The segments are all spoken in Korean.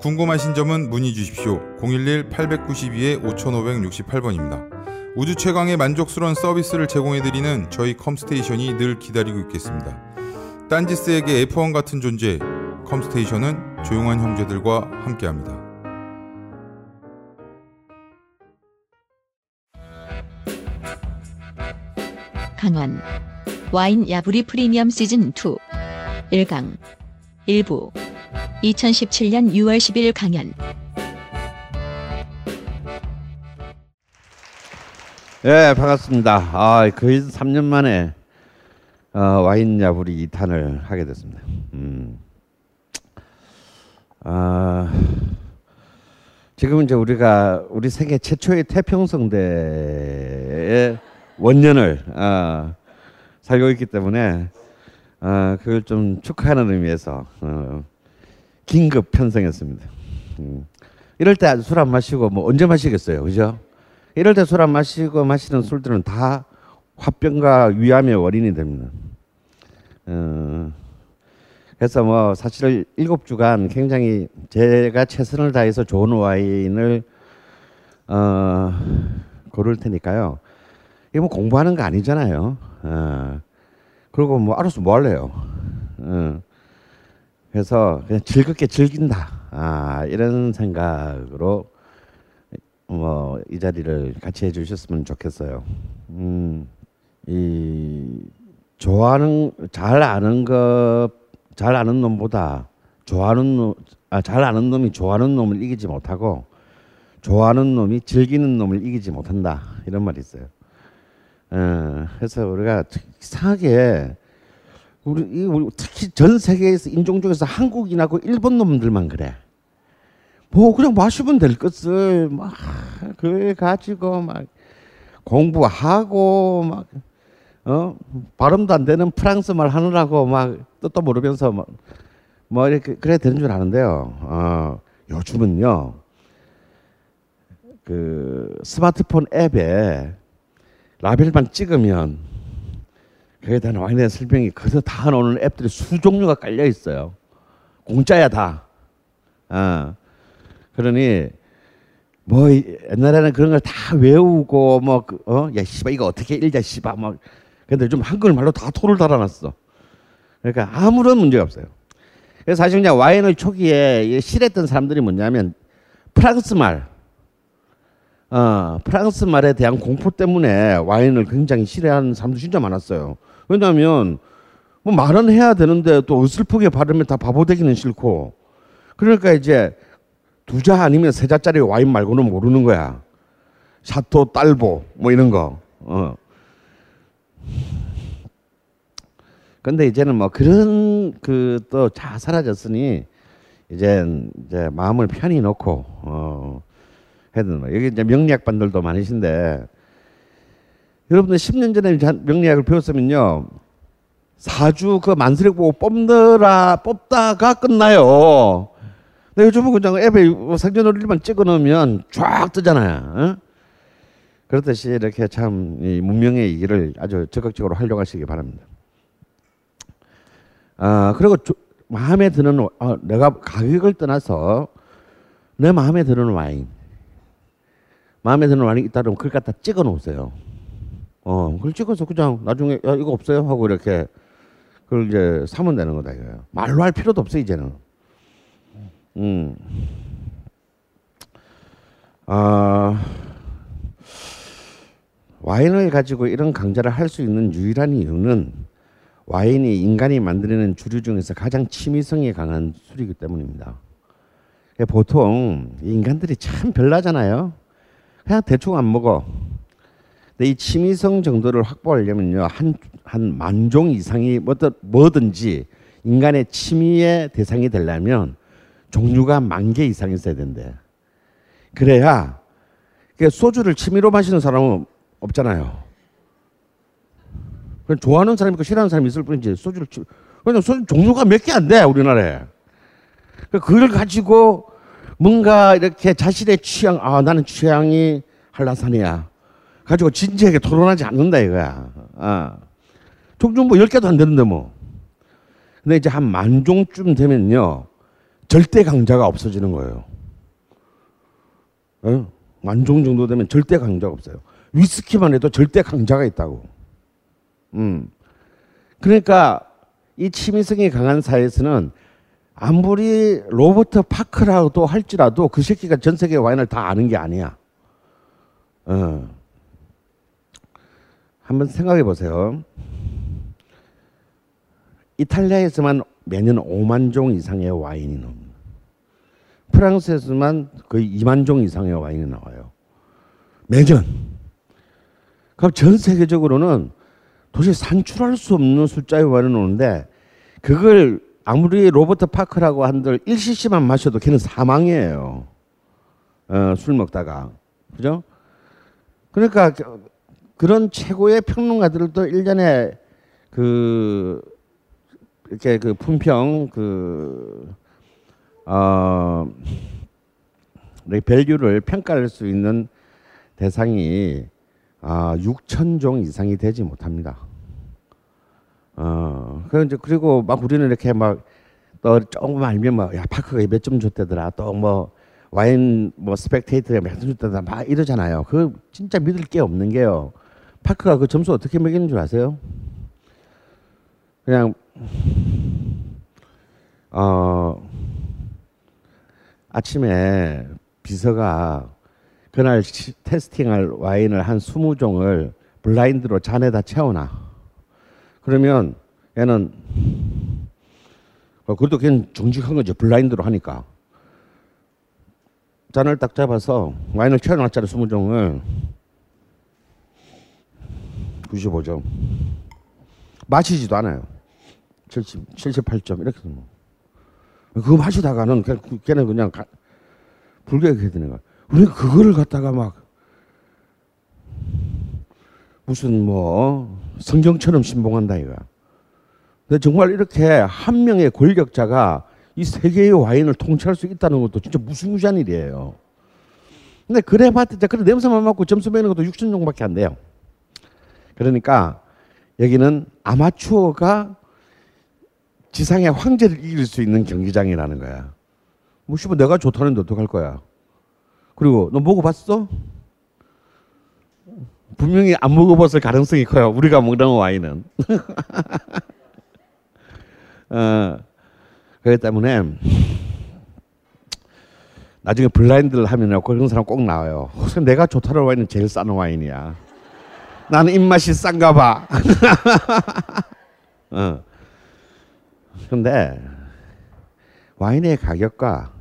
궁금하신 점은 문의 주십시오. 011-892-5568번입니다. 우주 최강의 만족스러운 서비스를 제공해드리는 저희 컴스테이션이 늘 기다리고 있겠습니다. 딴지스에게 F1 같은 존재, 컴스테이션은 조용한 형제들과 함께합니다. 강원 와인 야부리 프리미엄 시즌 2 1강 1부 2017년 6월 10일 강연 예, 반갑습니다. 아, 거의 3년 만에 어, 와인 야부리 2탄을 하게 됐습니다. 음. 아, 지금 이제 우리가 우리 세계 최초의 태평성대의 원년을 어, 살고 있기 때문에 어, 그걸 좀 축하하는 의미에서 어, 긴급 편성했습니다. 음. 이럴 때 술 안 마시고 뭐 언제 마시겠어요, 그죠? 이럴 때 술 안 마시고 마시는 술들은 다 화병과 위암의 원인이 됩니다. 어, 그래서 뭐 사실 일곱 주간 굉장히 제가 최선을 다해서 좋은 와인을 어, 고를 테니까요. 이거 뭐 공부하는 거 아니잖아요. 어, 그리고 뭐 알아서 뭐 할래요. 어, 그래서 그냥 즐겁게 즐긴다. 아, 이런 생각으로 뭐 이 자리를 같이 해 주셨으면 좋겠어요. 음, 이 좋아하는 잘 아는 것, 잘 아는 놈보다 좋아하는 놈, 아, 잘 아는 놈이 좋아하는 놈을 이기지 못하고 좋아하는 놈이 즐기는 놈을 이기지 못한다 이런 말이 있어요. 어, 그래서 우리가 이상하게 우리, 이 우리 특히 전 세계에서 인종 중에서 한국인하고 일본 놈들만 그래. 뭐 그냥 마시면 될 것을 막 그래 가지고 막 공부하고 막 어? 발음도 안 되는 프랑스 말 하느라고 막 뜻도 모르면서 막, 뭐 이렇게 그래 되는 줄 아는데요. 어, 요즘은요. 그 스마트폰 앱에 라벨만 찍으면 그에 대한 와인의 설명이 그래서 다 나오는 앱들이 수 종류가 깔려 있어요. 공짜야 다. 어. 그러니 뭐 옛날에는 그런 걸 다 외우고 뭐어야 씨발 이거 어떻게 읽자 씨발 막 근데 좀 한글 말로 다 토를 달아놨어. 그러니까 아무런 문제가 없어요. 그래서 사실 그냥 와인을 초기에 싫어했던 사람들이 뭐냐면 프랑스 말, 어 프랑스 말에 대한 공포 때문에 와인을 굉장히 싫어하는 사람도 진짜 많았어요. 왜냐하면 뭐 말은 해야 되는데 또 어슬프게 발음에 다 바보 되기는 싫고 그러니까 이제 두 자 아니면 세 자짜리 와인 말고는 모르는 거야. 샤토 딸보 뭐 이런 거. 어. 근데 이제는 뭐 그런 그 또 다 사라졌으니 이제 이제 마음을 편히 놓고 어 해든 여기 이제 명리학반들도 많으신데 여러분들 10년 전에 명리학을 배웠으면요 사주 그 만스레 보고 뽑느라 뽑다가 끝나요. 근데 요즘은 그냥 앱에 상전오리만 찍어 놓으면 쫙 뜨잖아요. 어? 그렇듯이 이렇게 참이 문명의 일을 아주 적극적으로 활용하시기 바랍니다. 아 그리고 조, 마음에 드는 어, 내가 가격을 떠나서 내 마음에 드는 와인, 마음에 드는 와인이 있다면 그걸 갖다 찍어 놓으세요. 어, 그걸 찍어서 그냥 나중에 야 이거 없어요 하고 이렇게 그걸 이제 사면 되는 거다 이거예요. 말로 할 필요도 없어 이제는. 음. 아 와인을 가지고 이런 강좌를 할 수 있는 유일한 이유는 와인이 인간이 만들어낸 주류 중에서 가장 취미성이 강한 술이기 때문입니다. 보통 인간들이 참 별나잖아요. 그냥 대충 안 먹어. 근데 이 취미성 정도를 확보하려면요 한 한 만 종 이상이 뭐든 뭐든지 인간의 취미의 대상이 되려면 종류가 만 개 이상 있어야 된대. 그래야 그 소주를 취미로 마시는 사람은 없잖아요. 그냥 좋아하는 사람이 있고 싫어하는 사람이 있을 뿐이지 소주를 취 왜냐면 소주 종류가 몇 개 안 돼 우리나라에. 그걸 가지고 뭔가 이렇게 자신의 취향 아 나는 취향이 한라산이야 가지고 진지하게 토론하지 않는다 이거야. 아. 종종 뭐 10개도 안 되는데 뭐. 근데 이제 한 만 종쯤 되면요. 절대 강자가 없어지는 거예요. 어? 만종 정도 되면 절대 강자가 없어요. 위스키만 해도 절대 강자가 있다고. 음. 그러니까 이 취미성이 강한 사회에서는 아무리 로버트 파크라도 할지라도 그 새끼가 전 세계 와인을 다 아는 게 아니야. 어. 한번 생각해 보세요. 이탈리아에서만 매년 5만 종 이상의 와인이 나옵니다. 프랑스에서만 거의 2만 종 이상의 와인이 나와요. 매년. 그럼 전 세계적으로는 도저히 산출할 수 없는 숫자의 와인이 나오는데 그걸 아무리 로버트 파크라고 한들 1cc만 마셔도 걔는 사망이에요. 어, 술 먹다가. 그죠? 그러니까 그런 최고의 평론가들도 1년에 그 이렇게 그 품평 그 어, 밸류를 평가할 수 있는 대상이 아, 6천 종 이상이 되지 못합니다. 어, 그 이제 그리고 막 우리는 이렇게 막 또 조금 알면 막야 파크가 몇 점 줬대더라. 또 뭐 와인 뭐 스펙테이터가 몇점 줬대더라. 막 이러잖아요. 그 진짜 믿을 게 없는 게요. 파크가 그 점수 어떻게 매기는 줄 아세요? 그냥 어 아침에 비서가 그날 시- 테스팅할 와인을 한 20종을 블라인드로 잔에다 채워놔. 그러면 얘는 어, 그래도 그냥 정직한 거죠. 블라인드로 하니까. 잔을 딱 잡아서 와인을 채워놨잖아 20종을 95점 마시지도 않아요 70, 78점 이렇게 뭐. 그거 마시다가는 그냥 그- 걔는 그냥 가, 불교하게 되는 거야. 우리 그거를 갖다가 막 무슨 뭐 성경처럼 신봉한다 이거. 근데 정말 이렇게 한 명의 권력자가 이 세계의 와인을 통치할 수 있다는 것도 진짜 무시무시한 일이에요. 근데 그래봤자 그래 냄새만 맡고 점수 매는 것도 6천 종밖에 안 돼요. 그러니까 여기는 아마추어가 지상의 황제를 이길 수 있는 경기장이라는 거야. 뭐 씨발 내가 좋다는데 어떡할 거야. 그리고 너 먹어봤어? 분명히 안 먹어봤을 가능성이 커요. 우리가 먹는 와인은. 어, 그렇기 때문에 나중에 블라인드를 하면 그런 사람 꼭 나와요. 혹시 내가 좋다는 와인은 제일 싼 와인이야. 나는 입맛이 싼가 봐. 어. 근데 와인의 가격과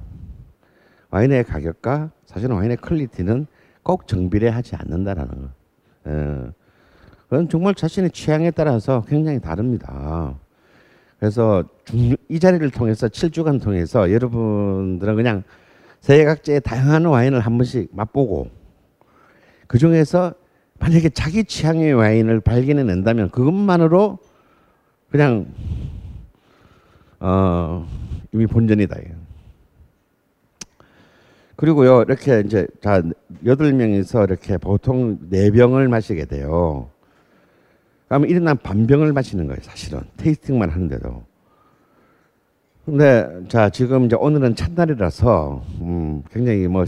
와인의 가격과 사실은 와인의 퀄리티는 꼭 정비례하지 않는다라는 거. 예. 그건 정말 자신의 취향에 따라서 굉장히 다릅니다. 그래서 중- 이 자리를 통해서 7주간 통해서 여러분들은 그냥 세계 각지의 다양한 와인을 한 번씩 맛보고 그 중에서 만약에 자기 취향의 와인을 발견해 낸다면 그것만으로 그냥 어, 이미 본전이다. 그리고요 이렇게 이제 자 여덟 명이서 이렇게 보통 네 병을 마시게 돼요. 그러면 일어난 반병을 마시는 거예요. 사실은 테이스팅만 하는데도. 근데 자 지금 이제 오늘은 첫날이라서 음, 굉장히 뭐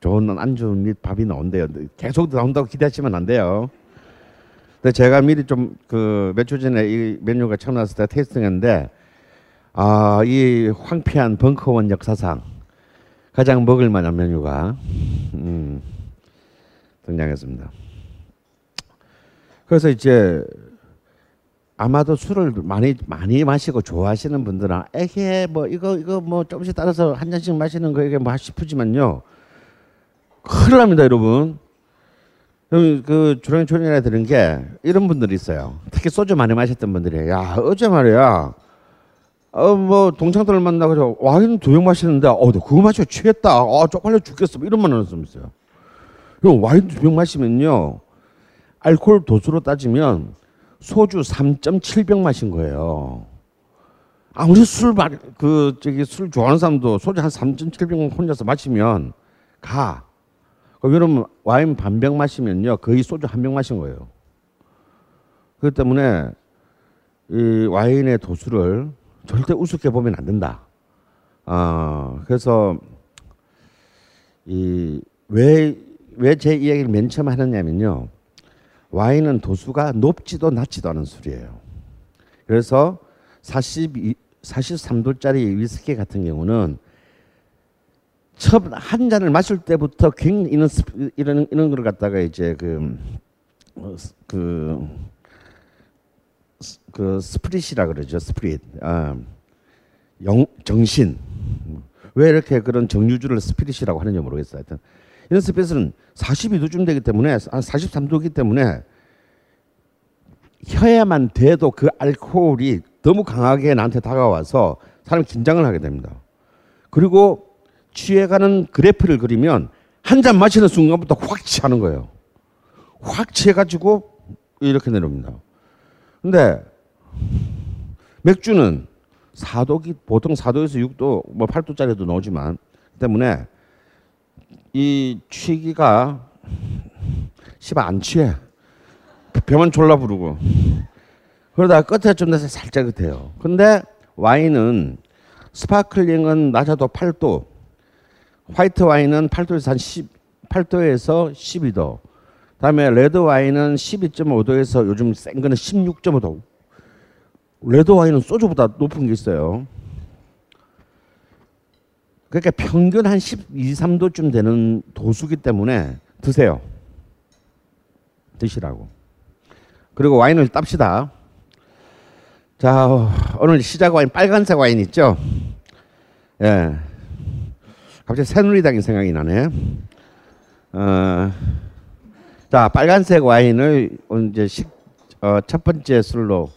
좋은 안주 및 밥이 나온대요. 계속 나온다고 기대하시면 안 돼요. 근데 제가 미리 좀그몇주 전에 이 메뉴가 처음 나왔을 때 테이스팅했는데 아 이 황폐한 벙커원 역사상 가장 먹을 만한 메뉴가 음, 등장했습니다. 그래서 이제 아마도 술을 많이 많이 마시고 좋아하시는 분들은 에게 뭐 이거 이거 뭐 조금씩 따라서 한 잔씩 마시는 거 이게 뭐 싶으지만요. 큰일 납니다, 여러분. 그, 그 주렁이 초rin에 들은 게 이런 분들이 있어요. 특히 소주 많이 마셨던 분들이 야 어제 말이야 어뭐 동창들을 만나가지고 와인 두 병 마시는데 어나 그거 마시고 취했다. 아 쪽팔려 죽겠어. 뭐 이런 말 하는 사람 있어요. 와인 두 병 마시면요 알코올 도수로 따지면 소주 3.7병 마신 거예요. 아무리 술그 저기 술 좋아하는 사람도 소주 한 3.7병 혼자서 마시면 가. 그러면 와인 반병 마시면요 거의 소주 한 병 마신 거예요. 그렇기 때문에 이 와인의 도수를 절대 우습게 보면 안 된다. 아 그래서 이 왜 왜 제 이야기를 맨 처음 하느냐면요 와인은 도수가 높지도 낮지도 않은 술이에요. 그래서 42 43도짜리 위스키 같은 경우는 처음 한 잔을 마실 때부터 굉장히 이런 이런 이런 걸 갖다가 이제 그 어, 스- 그, 스- 그 spirit이라 그러죠 spirit. 아, 영, 정신. 왜 이렇게 그런 정류주를 스피릿이라고 하는지 모르겠어요. 하여튼 이런 스피릿은 42도쯤 되기 때문에 한 43도이기 때문에 혀에만 대도 그 알코올이 너무 강하게 나한테 다가와서 사람이 긴장을 하게 됩니다. 그리고 취해가는 그래프를 그리면 한 잔 마시는 순간부터 확 취하는 거예요. 확 취해가지고 이렇게 내려옵니다. 근데 맥주는 4도기 보통 4도에서 6도 뭐 8도짜리도 나오지만 때문에 이 취기가 씨발 안 취해. 배만 졸라 부르고 그러다 끝에 좀 돼서 살짝 끝해요. 근데 와인은 스파클링은 낮아도 8도, 화이트 와인은 8도에서 한 10, 8도에서 12도. 다음에 레드 와인은 12.5도에서 요즘 센 거는 16.5도. 레드 와인은 소주보다 높은 게 있어요. 그러니까 평균 한 12, 3도쯤 되는 도수기 때문에 드세요. 드시라고. 그리고 와인을 땁시다. 자, 오늘 시작 와인 빨간색 와인 있죠? 예. 갑자기 새누리당이 생각이 나네. 어, 자, 빨간색 와인을 이제 식, 어, 첫 번째 술로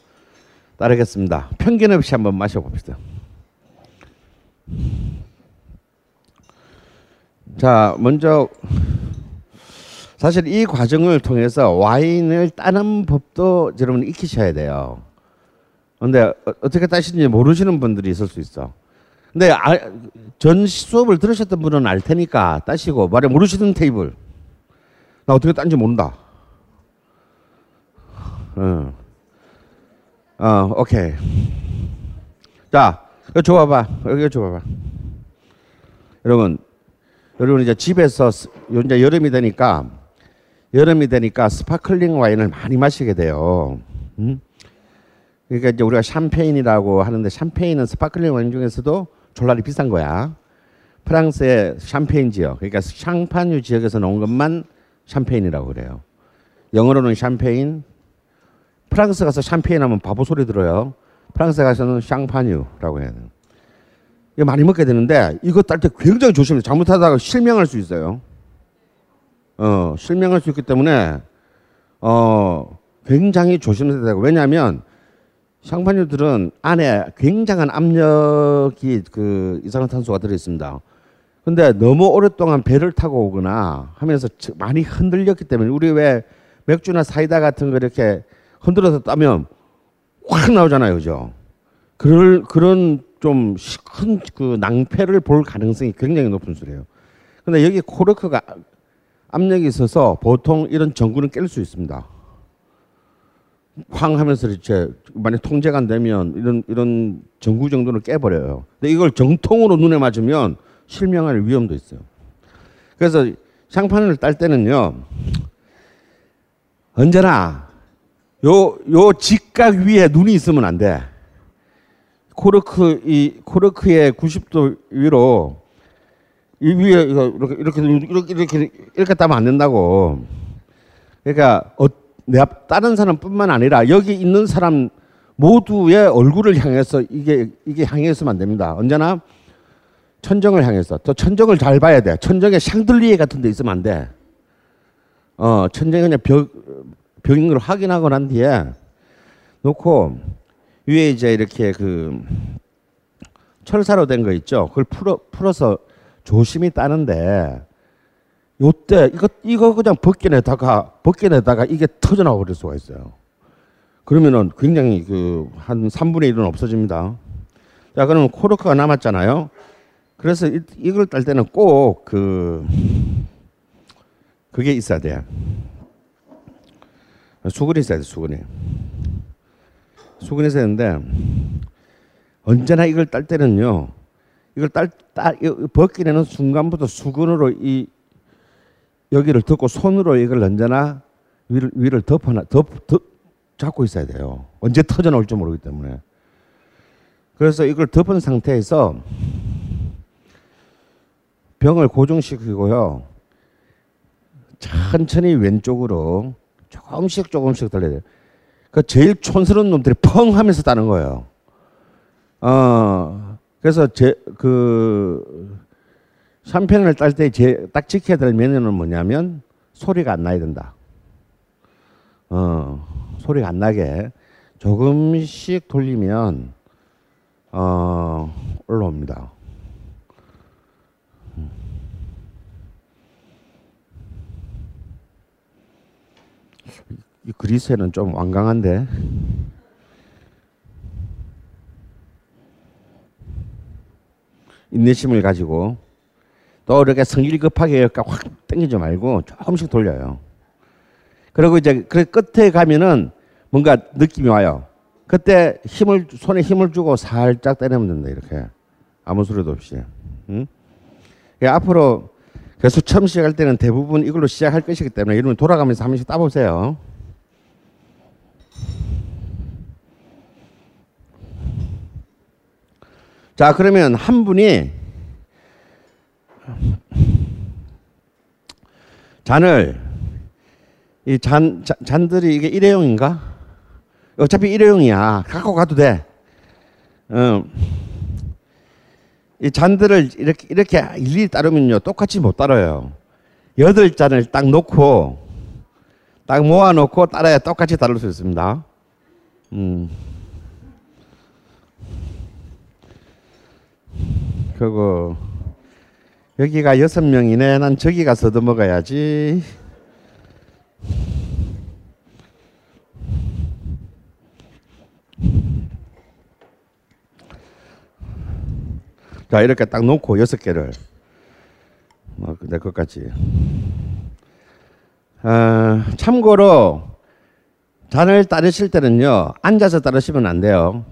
따르겠습니다. 편견 없이 한번 마셔봅시다. 자, 먼저 사실 이 과정을 통해서 와인을 따는 법도 여러분 익히셔야 돼요. 근데 어- 어떻게 따시는지 모르시는 분들이 있을 수 있어. 근데 아, 전 수업을 들으셨던 분은 알 테니까 따시고 말에 모르시는 테이블 나 어떻게 딴지 모른다. 어, 어 오케이. 자, 이거 줘봐봐. 여기 줘봐봐. 여러분, 여러분 이제 집에서 이제 여름이 되니까 여름이 되니까 sparkling 와인을 많이 마시게 돼요. 음? 그러니까 이제 우리가 샴페인이라고 하는데 샴페인은 스파클링 와인 중에서도 졸라리 비싼 거야. 프랑스의 샴페인 지역, 그러니까 샹파뉴 지역에서 나온 것만 샴페인이라고 그래요. 영어로는 샴페인. 프랑스 가서 샴페인 하면 바보 소리 들어요. 프랑스 가서는 샹파뉴라고 해야 돼요. 이거 많이 먹게 되는데 이거 딸 때 굉장히 조심해. 잘못하다가 실명할 수 있어요. 어, 실명할 수 있기 때문에 어, 굉장히 조심해야 되고 왜냐하면 샹파뉴들은 안에 굉장한 압력이 그 이산화탄소가 들어 있습니다. 근데 너무 오랫동안 배를 타고 오거나 하면서 저- 많이 흔들렸기 때문에 우리 왜 맥주나 사이다 같은 거 이렇게 흔들어서 따면 확 나오잖아요, 그죠? 그럴 그런 좀 큰 그 낭패를 볼 가능성이 굉장히 높은 술이에요. 근데 여기 코르크가 압력이 있어서 보통 이런 전구는 깰 수 있습니다. 쾅 하면서 이제 만약 통제가 안 되면 이런 이런 전구 정도는 깨버려요. 근데 이걸 정통으로 눈에 맞으면 실명할 위험도 있어요. 그래서 샹파니를 딸 때는요 언제나 요 요 직각 위에 눈이 있으면 안 돼. 코르크 이 코르크의 90도 위로 이 위에 이렇게 이렇게 이렇게 이렇게 이렇게 따면 안 된다고. 그러니까 어, 내 앞, 다른 사람뿐만 아니라 여기 있는 사람 모두의 얼굴을 향해서 이게 이게 향해서만 안 됩니다. 언제나 천정을 향해서 또 천정을 잘 봐야 돼. 천정에 샹들리에 같은 데 있으면 안 돼. 어, 천정에 그냥 벽 벽인 걸 확인하고 난 뒤에 놓고 위에 이제 이렇게 그 철사로 된 거 있죠. 그걸 풀어 풀어서 조심히 따는데 요때 이거 이거 그냥 벗겨내다가 벗겨내다가 이게 터져 나와 버릴 수가 있어요. 그러면은 굉장히 그 한 3분의 1은 없어집니다. 자, 그러면 코르크가 남았잖아요. 그래서 이, 이걸 딸 때는 꼭 그 그게 있어야 돼. 수근이 있어야 돼, 수근이. 수근이 있어야 되는데 언제나 이걸 딸 때는요. 이걸 딸, 딸 벗기내는 순간부터 수근으로 이 여기를 덮고 손으로 이걸 언제나 위를 위를 덮어놔 덮, 덮 잡고 있어야 돼요. 언제 터져 나올지 모르기 때문에. 그래서 이걸 덮은 상태에서 병을 고정시키고요. 천천히 왼쪽으로 조금씩 조금씩 돌려야 돼요. 그 제일 촌스러운 놈들이 펑 하면서 따는 거예요. 어, 그래서 제, 그, 샴페인을 딸 때 딱 지켜야 될 메뉴는 뭐냐면 소리가 안 나야 된다. 어, 소리가 안 나게 조금씩 돌리면 어, 올라옵니다. 이 그리스에는 좀 완강한데. 인내심을 가지고 또 이렇게 성질 급하게 확 당기지 말고 조금씩 돌려요. 그리고 이제 그 끝에 가면은 뭔가 느낌이 와요. 그때 힘을 손에 힘을 주고 살짝 때리면 된다 이렇게 아무 소리도 없이. 응? 앞으로 그래서 처음 시작할 때는 대부분 이걸로 시작할 것이기 때문에 이러면 돌아가면서 한 번씩 따보세요. 자 그러면 한 분이 잔을 이잔 잔들이 이게 일회용인가? 어차피 일회용이야. 갖고 가도 돼. 어. 이 잔들을 이렇게 이렇게 일일이 따르면요 똑같이 못 따라요. 여덟 잔을 딱 놓고 딱 모아놓고 따라야 똑같이 따를 수 있습니다. 음. 그거 여기가 여섯 명이네. 난 저기 가서 더 먹어야지. 자 이렇게 딱 놓고 여섯 개를 뭐 근데 그것까지 아, 참고로 잔을 따르실 때는요 앉아서 따르시면 안 돼요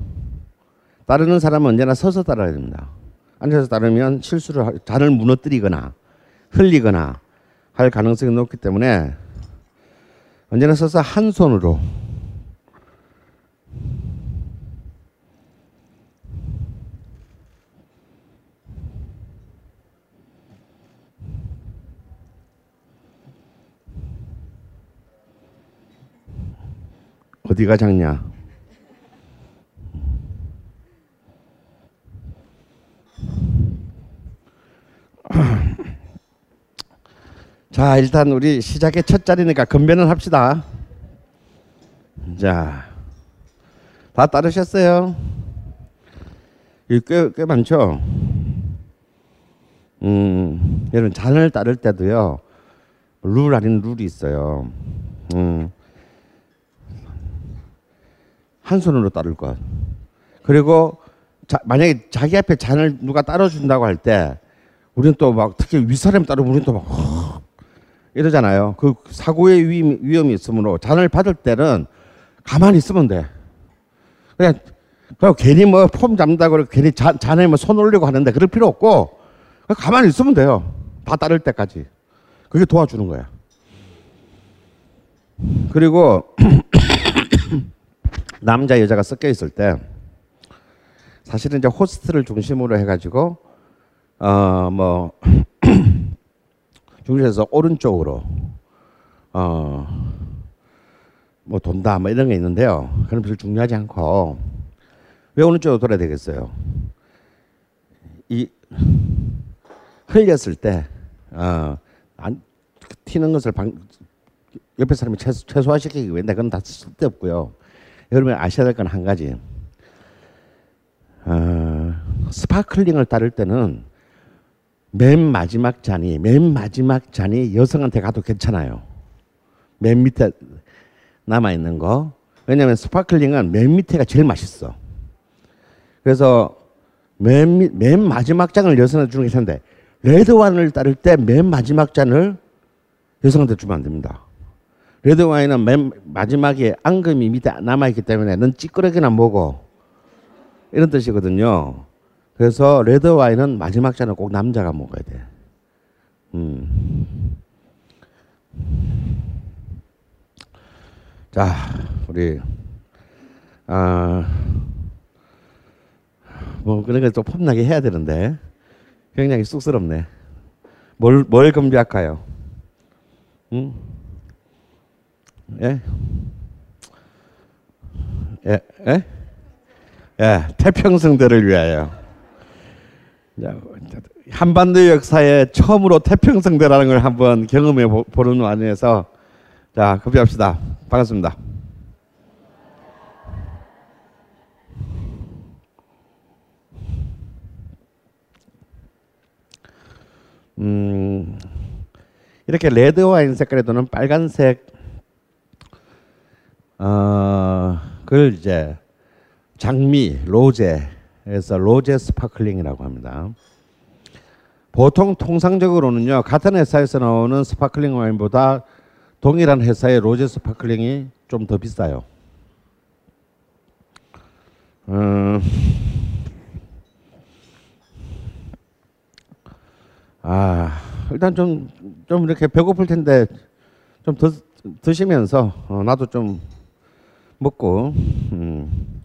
따르는 사람은 언제나 서서 따라야 됩니다 앉아서 따르면 실수를 잔을 무너뜨리거나 흘리거나 할 가능성이 높기 때문에 언제나 서서 한 손으로 어디가 작냐? 자, 일단 우리 시작의 첫 자리니까 건배는 합시다. 자, 다 따르셨어요? 꽤, 꽤 많죠? 음, 여러분, 잔을 따를 때도요, 룰 아닌 룰이 있어요. 음, 한 손으로 따를 것. 그리고 자, 만약에 자기 앞에 잔을 누가 따라준다고 할 때, 우리는 또 막 특히 윗사람 따르면 우리는 또 막 이러잖아요. 그 사고의 위험, 위험이 있으므로 잔을 받을 때는 가만히 있으면 돼. 그냥, 그냥 괜히 뭐 폼 잡는다고 괜히 잔, 잔에 뭐 손 올리고 하는데 그럴 필요 없고 가만히 있으면 돼요. 다 따를 때까지. 그게 도와주는 거야. 그리고 남자 여자가 섞여 있을 때 사실은 이제 호스트를 중심으로 해가지고 어뭐 중국에서 오른쪽으로 어 뭐 돈다 뭐 이런 게 있는데요. 그런 별로 중요하지 않고 왜 오른쪽으로 돌아야 되겠어요? 이 흘렸을 때 어, 안, 튀는 것을 방, 옆에 사람이 최소, 최소화시키기 위해 그건 다 쓸데없고요. 여러분이 아셔야 될 건 한 가지. 어, 스파클링을 따를 때는 맨 마지막 잔이 맨 마지막 잔이 여성한테 가도 괜찮아요. 맨 밑에 남아 있는 거. 왜냐하면 스파클링은 맨 밑에가 제일 맛있어. 그래서 맨, 밑- 맨 마지막 잔을 여성한테 주는 게 괜찮은데 레드 와인을 따를 때 맨 마지막 잔을 여성한테 주면 안 됩니다. 레드 와인은 맨 마지막에 앙금이 밑에 남아 있기 때문에 넌 찌끄러기나 먹어 이런 뜻이거든요. 그래서 레드 와인은 마지막 잔은 꼭 남자가 먹어야 돼. 음. 자, 우리 아. 뭐 그런 걸또 폼나게 해야 되는데 굉장히 쑥스럽네. 뭘뭘 검지할까요? 응? 예? 예? 예? 예, 태평성대를 위하여. 자, 한반도 역사에 처음으로 태평성대라는 걸 한번 경험해 보- 보는 와중에서 자, 급제합시다. 반갑습니다. 음, 이렇게 레드 와인 색깔에 도는 빨간색 어, 그걸 이제 장미 로제 에서 로제 스파클링이라고 합니다. 보통 통상적으로는요 같은 회사에서 나오는 스파클링 와인보다 동일한 회사의 로제 스파클링이 좀 더 비싸요. 음, 아 일단 좀 좀 이렇게 배고플 텐데 좀더 드시면서 어, 나도 좀 먹고 음.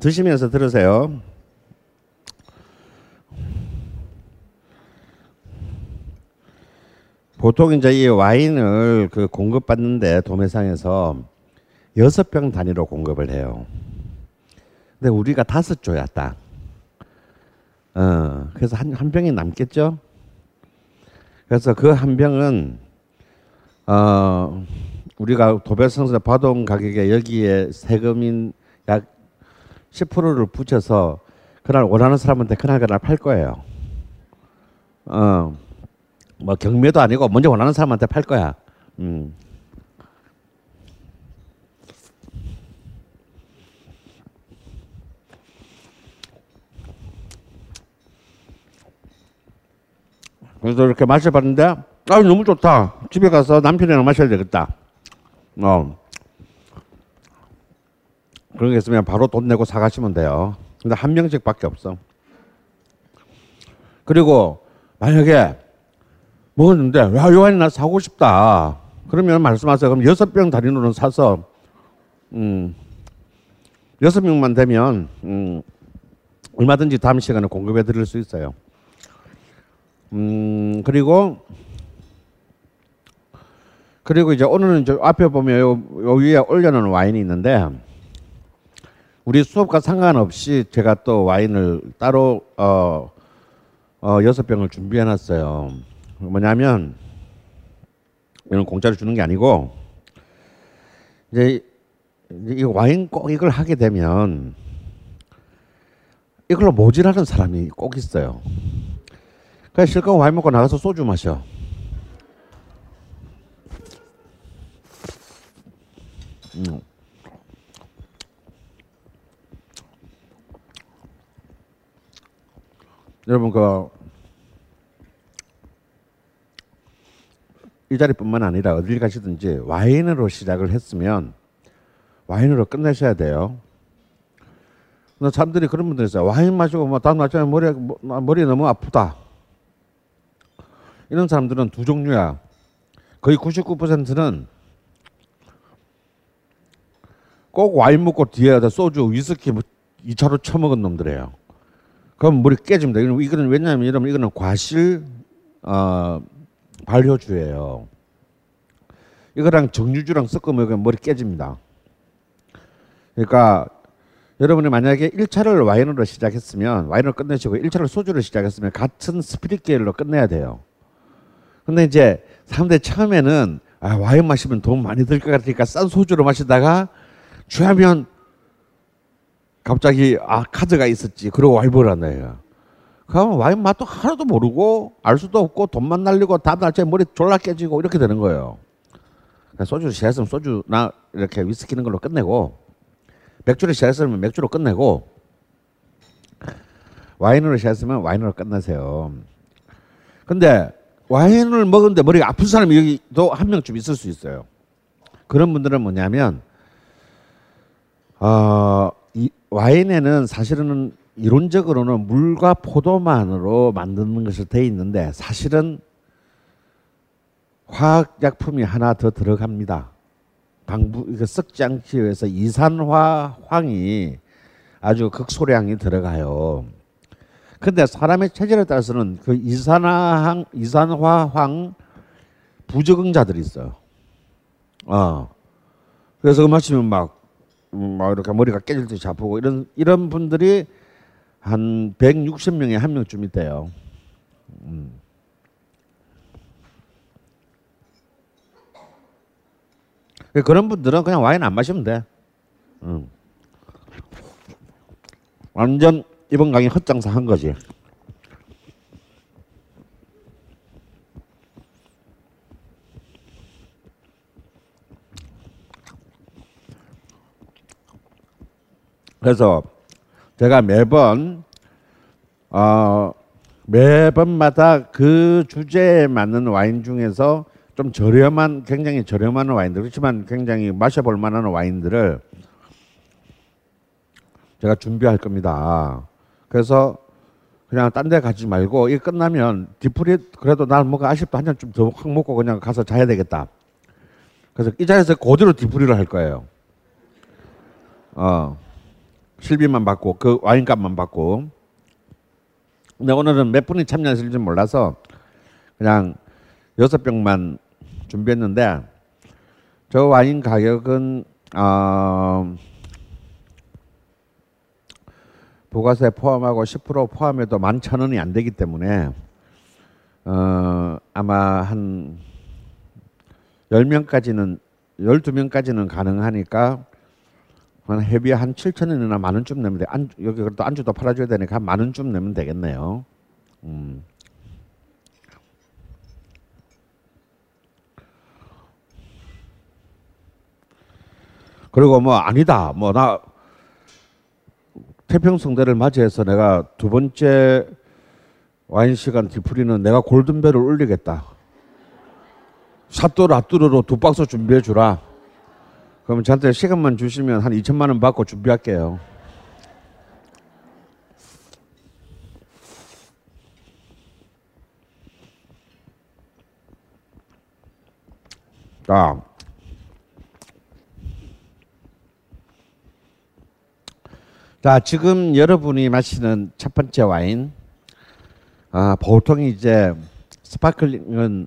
드시면서 들으세요. 보통 이제 이 와인을 그 공급받는데 도매상에서 여섯 병 단위로 공급을 해요. 근데 우리가 다섯 조야 딱. 어, 그래서 한, 한 병이 남겠죠? 그래서 그 한 병은, 어, 우리가 도배성에서 받아온 가격에 여기에 세금인 약 10%를 붙여서 그날 원하는 사람한테 그날 그날 팔 거예요. 어, 뭐 경매도 아니고 먼저 원하는 사람한테 팔 거야. 음. 그래서 이렇게 마셔봤는데 아 너무 좋다. 집에 가서 남편이랑 마셔야 되겠다. 어. 그런 게 있으면 바로 돈 내고 사가시면 돼요. 근데 한 명씩 밖에 없어. 그리고 만약에 먹었는데 야, 요 와인 나 사고 싶다. 그러면 말씀하세요. 그럼 여섯 병 단위로는 사서 음 여섯 명만 되면 음 얼마든지 다음 시간에 공급해 드릴 수 있어요. 음 그리고 그리고 이제 오늘은 저 앞에 보면 요, 요 위에 올려놓은 와인이 있는데 우리 수업과 상관없이 제가 또 와인을 따로 어, 어 여섯 병을 준비해 놨어요. 뭐냐면 이건 공짜로 주는 게 아니고 이제 이 와인 꼭 이걸 하게 되면 이걸로 모질하는 사람이 꼭 있어요. 그냥 실컷 와인 먹고 나가서 소주 마셔. 음. 여러분 그 이 자리뿐만 아니라 어딜 가시든지 와인으로 시작을 했으면 와인으로 끝내셔야 돼요. 근데 사람들이 그런 분들 있어요. 와인 마시고 뭐 다음 아침에 머리 머리 너무 아프다. 이런 사람들은 두 종류야. 거의 99%는 꼭 와인 먹고 뒤에 소주, 위스키 뭐 2차로 처먹은 놈들이에요. 그럼 머리 깨집니다. 이거는 왜냐하면 이러면 이거는 과실 어, 발효주예요. 이거랑 정유주랑 섞어 먹으면 머리 깨집니다. 그러니까 여러분이 만약에 1차를 와인으로 시작했으면 와인으로 끝내시고 1차를 소주로 시작했으면 같은 스피릿 계열로 끝내야 돼요. 근데 이제 사람들이 처음에는 아, 와인 마시면 돈 많이 들 것 같으니까 싼 소주로 마시다가 취하면 갑자기 아 카드가 있었지 그러고 이거. 그러면 와인 맛도 하나도 모르고 알 수도 없고 돈만 날리고 다음 날짜에 머리 졸라 깨지고 이렇게 되는 거예요. 소주를 시작했으면 소주나 이렇게 위스키는 걸로 끝내고 맥주를 시작했으면 맥주로 끝내고 와인으로 시작했으면 와인으로 끝나세요. 근데 와인을 먹었는데 머리가 아픈 사람이 여기도 한 명쯤 있을 수 있어요. 그런 분들은 뭐냐면 어, 이 와인에는 사실은 이론적으로는 물과 포도만으로 만드는 것이 돼 있는데 사실은 화학 약품이 하나 더 들어갑니다. 방부 이거 썩지 않기 위해서 이산화 황이 아주 극소량이 들어가요. 근데 사람의 체질에 따라서는 그 이산화황 이산화황 부적응자들이 있어요. 어. 그래서 그 마시면 막, 음, 막 이렇게 머리가 깨질 듯이 아프고 이런 이런 분들이 한 160명에 한 명쯤 있대요. 음. 그런 분들은 그냥 와인 안 마시면 돼. 음. 완전 이번 강의 헛장사 한 거지. 그래서 제가 매번 어, 매번마다 그 주제에 맞는 와인 중에서 좀 저렴한 굉장히 저렴한 와인들 그렇지만 굉장히 마셔볼 만한 와인들을 제가 준비할 겁니다. 그래서 그냥 딴 데 가지 말고 이 끝나면 디프리 그래도 난 뭔가 아쉽다 한 잔 좀 더 확 먹고 그냥 가서 자야 되겠다. 그래서 이 자리에서 그대로 디프리를 할 거예요. 어. 실비만 받고 그 와인값만 받고 근데 오늘은 몇 분이 참여하실지 몰라서 그냥 여섯 병만 준비했는데 저 와인 가격은 어, 부가세 포함하고 10% 포함해도 만천 원이 안 되기 때문에 어, 아마 한 10명까지는 12명까지는 가능하니까 한 회비 한 7천 원이나 만 원쯤 내면 돼. 안, 여기 그래도 안주도 팔아줘야 되니까 만 원쯤 내면 되겠네요. 음. 그리고 뭐 아니다. 뭐 나 태평성대를 맞이해서 내가 두 번째 와인 시간 뒤풀이는 내가 골든벨을 울리겠다. 샤또 라뚜르로 두 박스 준비해 주라. 그럼 저한테 시간만 주시면 한 2천만 원 받고 준비할게요. 자, 자 지금 여러분이 마시는 첫 번째 와인, 아 보통 이제 스파클링은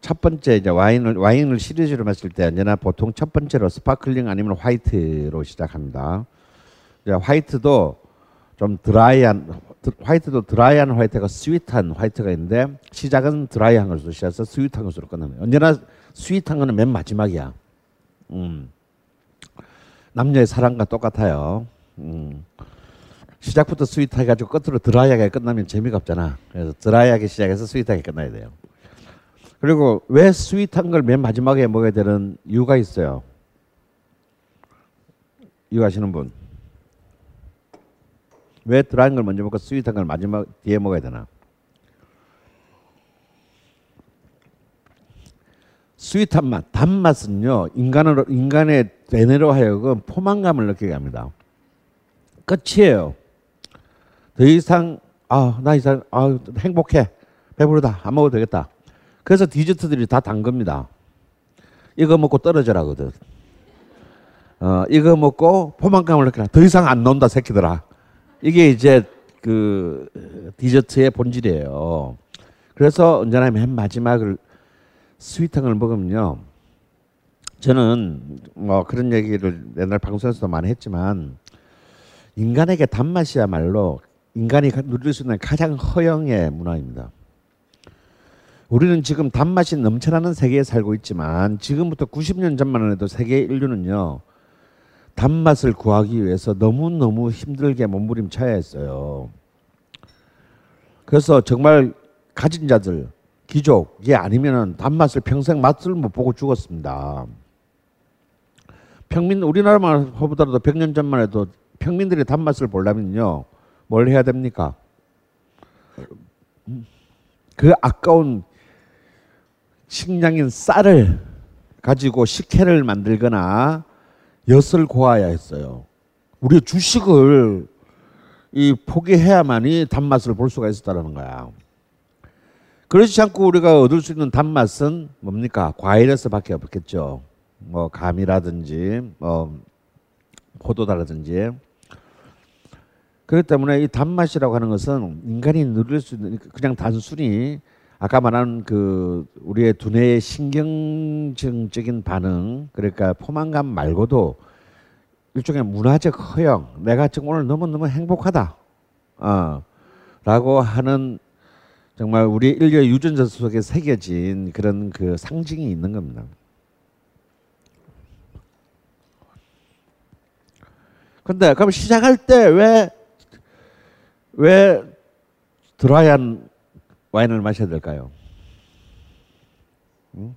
첫 번째 이제 와인을 와인을 시리즈로 마실 때 언제나 보통 첫 번째로 스파클링 아니면 화이트로 시작합니다. 이제 화이트도 좀 드라이한 화이트도 드라이한 화이트가 sweet한 화이트가 있는데 시작은 드라이한 것으로 시작해서 sweet한 것으로 끝납니다. 언제나 sweet한 거는 맨 마지막이야. 음. 남녀의 사랑과 똑같아요. 음. 시작부터 sweet하게 가지고 끝으로 드라이하게 끝나면 재미가 없잖아. 그래서 드라이하게 시작해서 sweet하게 끝나야 돼요. 그리고 왜 sweet한 걸 맨 마지막에 먹어야 되는 이유가 있어요. 이거 아시는 분? 왜 드라이한 걸 먼저 먹고 sweet한 걸 마지막 뒤에 먹어야 되나? sweet한 맛, 단맛은요 인간으로 인간의 대뇌로 하여금 포만감을 느끼게 합니다. 끝이에요. 더 이상 아 나 이상 아 행복해 배부르다 안 먹어도 되겠다. 그래서 디저트들이 다 단 겁니다. 이거 먹고 떨어져라거든. 어, 이거 먹고 포만감을 느껴라. 더 이상 안 나온다 새끼들아. 이게 이제 그 디저트의 본질이에요. 그래서 언제나 맨 마지막을 걸 먹으면요. 저는 뭐 그런 얘기를 옛날 방송에서도 많이 했지만 인간에게 단맛이야말로 인간이 누릴 수 있는 가장 허영의 문화입니다. 우리는 지금 단맛이 넘쳐나는 세계에 살고 있지만 지금부터 90년 전만 해도 세계 인류는요 단맛을 구하기 위해서 너무너무 힘들게 몸부림쳐야 했어요. 그래서 정말 가진 자들, 귀족이 아니면은 단맛을 평생 맛을 못 보고 죽었습니다. 평민 우리나라만 보더라도 100년 전만 해도 평민들이 단맛을 보려면요. 뭘 해야 됩니까? 그 아까운 식량인 쌀을 가지고 식혜를 만들거나 엿을 고아야 했어요. 우리 주식을 이 포기해야만이 단맛을 볼 수가 있었다는 거야. 그렇지 않고 우리가 얻을 수 있는 단맛은 뭡니까? 과일에서밖에 없겠죠. 뭐 감이라든지 뭐 포도다라든지 그렇기 때문에 이 단맛이라고 하는 것은 인간이 누릴 수 있는 그냥 단순히 아까 말한 그 우리의 두뇌의 신경증적인 반응 그러니까 포만감 말고도 일종의 문화적 허영 내가 지금 오늘 너무너무 행복하다 어, 라고 하는 정말 우리 인류의 유전자 속에 새겨진 그런 그 상징이 있는 겁니다. 근데 그럼 시작할 때 왜 왜 드라이한 와인을 마셔야 될까요? 음?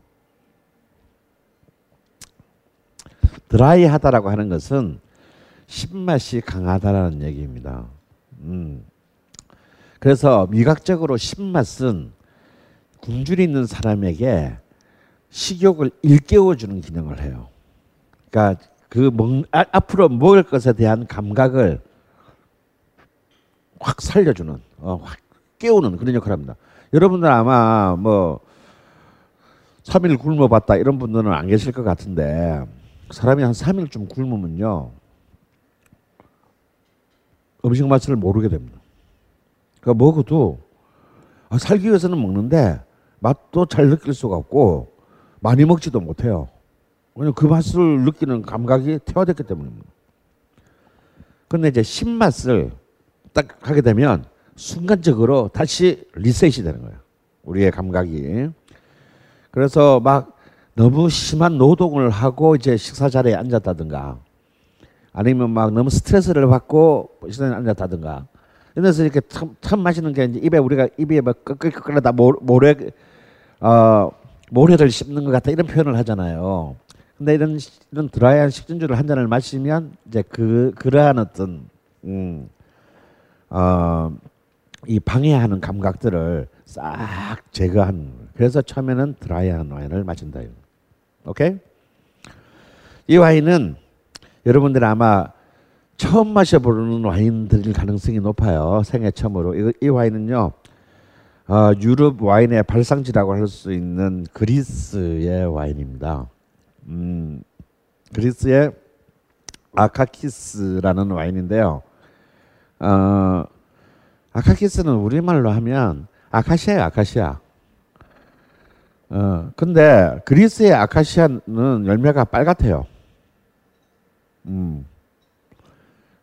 드라이하다라고 하는 것은 신맛이 강하다라는 얘기입니다. 음. 그래서 미각적으로 신맛은 굶주리 있는 사람에게 식욕을 일깨워 주는 기능을 해요. 그러니까 그 먹, 아, 앞으로 먹을 것에 대한 감각을 확 살려주는, 어, 확 깨우는 그런 역할을 합니다. 여러분들 아마 뭐 3일 굶어봤다 이런 분들은 안 계실 것 같은데 사람이 한 3일쯤 굶으면요 음식 맛을 모르게 됩니다. 그러니까 먹어도 아, 살기 위해서는 먹는데 맛도 잘 느낄 수가 없고 많이 먹지도 못해요. 왜냐면 그 맛을 느끼는 감각이 퇴화됐기 때문입니다. 근데 이제 신맛을 딱 하게 되면 순간적으로 다시 리셋이 되는 거예요. 우리의 감각이. 그래서 막 너무 심한 노동을 하고 이제 식사 자리에 앉았다든가 아니면 막 너무 스트레스를 받고 식사 자리에 앉았다든가 이래서 이렇게 참, 참 맛있는 게 이제 입에 우리가 입에 막 끄끌끄끌하다 모래 어 모래를 씹는 것 같다 이런 표현을 하잖아요. 근데 이런 이런 드라이한 식전주를 한 잔을 마시면 이제 그 그러한 어떤 음, 어, 이 방해하는 감각들을 싹 제거한 그래서 처음에는 드라이한 와인을 마신다. 오케이? 이 와인은 여러분들 아마 처음 마셔보는 와인들일 가능성이 높아요. 생애 처음으로. 이, 이 와인은요. 어, 유럽 와인의 발상지라고 할 수 있는 그리스의 와인입니다. 음, 그리스의 아카키스라는 와인인데요. 어, 아카키스는 우리말로 하면 아카시아야 아카시아. 어, 근데 그리스의 아카시아는 열매가 빨갛대요. 음.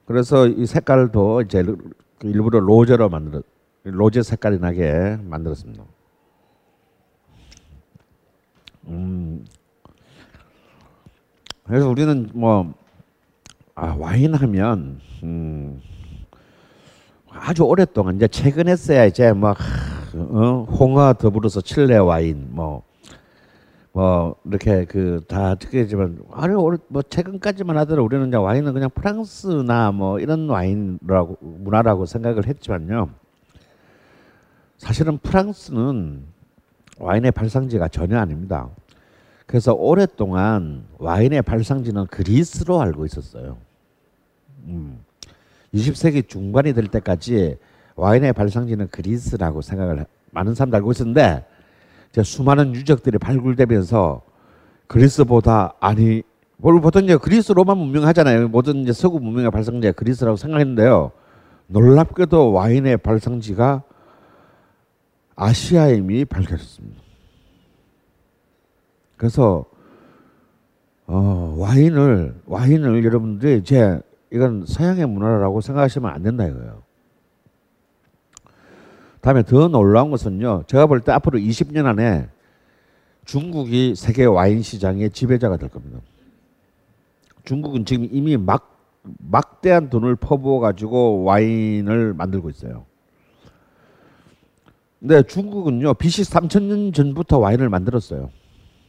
그래서 이 색깔도 이제 일부러 로제로 만들어 로제 색깔이 나게 만들었습니다. 음. 그래서 우리는 뭐 아, 와인 하면 음, 아주 오랫동안 이제 최근에서야 이제 막 어, 홍어 더불어서 칠레 와인 뭐뭐 뭐 이렇게 그다 듣겠지만 아니 뭐 최근까지만 하더라도 우리는 이제 와인은 그냥 프랑스나 뭐 이런 와인이라고 문화라고 생각을 했지만요. 사실은 프랑스는 와인의 발상지가 전혀 아닙니다. 그래서 오랫동안 와인의 발상지는 그리스로 알고 있었어요. 음. 20세기 중반이 될 때까지 와인의 발상지는 그리스라고 생각을 많은 사람들 알고 있었는데 이제 수많은 유적들이 발굴되면서 그리스보다 아니 보통 이제 그리스 로마 문명 하잖아요. 모든 이제 서구 문명의 발상지가 그리스라고 생각했는데요. 놀랍게도 와인의 발상지가 아시아에 이미 발견했습니다. 그래서 어, 와인을 와인을 여러분들이 이제 이건 서양의 문화라고 생각하시면 안 된다 이거예요. 다음에 더 놀라운 것은요. 제가 볼 때 앞으로 20년 안에 중국이 세계 와인 시장의 지배자가 될 겁니다. 중국은 지금 이미 막 막대한 돈을 퍼부어 가지고 와인을 만들고 있어요. 근데 중국은요 BC 3천년 전부터 와인을 만들었어요.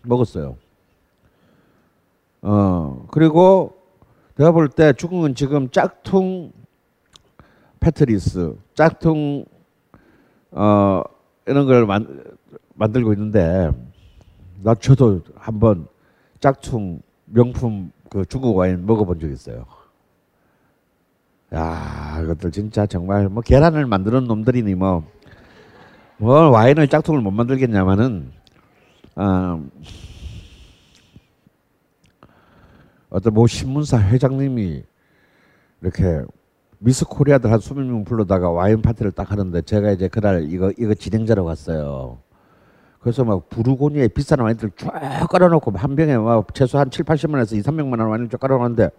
먹었어요. 어 그리고 내가 볼 때 중국은 지금 짝퉁 패트리스, 짝퉁 어 이런 걸 만, 만들고 있는데 나 저도 한번 짝퉁 명품 그 중국 와인 먹어본 적 있어요. 야, 이것들 진짜 정말 뭐 계란을 만드는 놈들이니 뭐, 뭐 와인을 짝퉁을 못 만들겠냐마는 어, 어떤 모 신문사 회장님이 이렇게 미스 코리아들 한 수백 명 불러다가 와인 파티를 딱 하는데 제가 이제 그날 이거 이거 진행자로 갔어요. 그래서 막 부르고니에 비싼 와인들 쫙 깔아놓고 한 병에 막 최소 한 7, 80만 원에서 2, 300만 원 와인을 쫙 깔아놓는데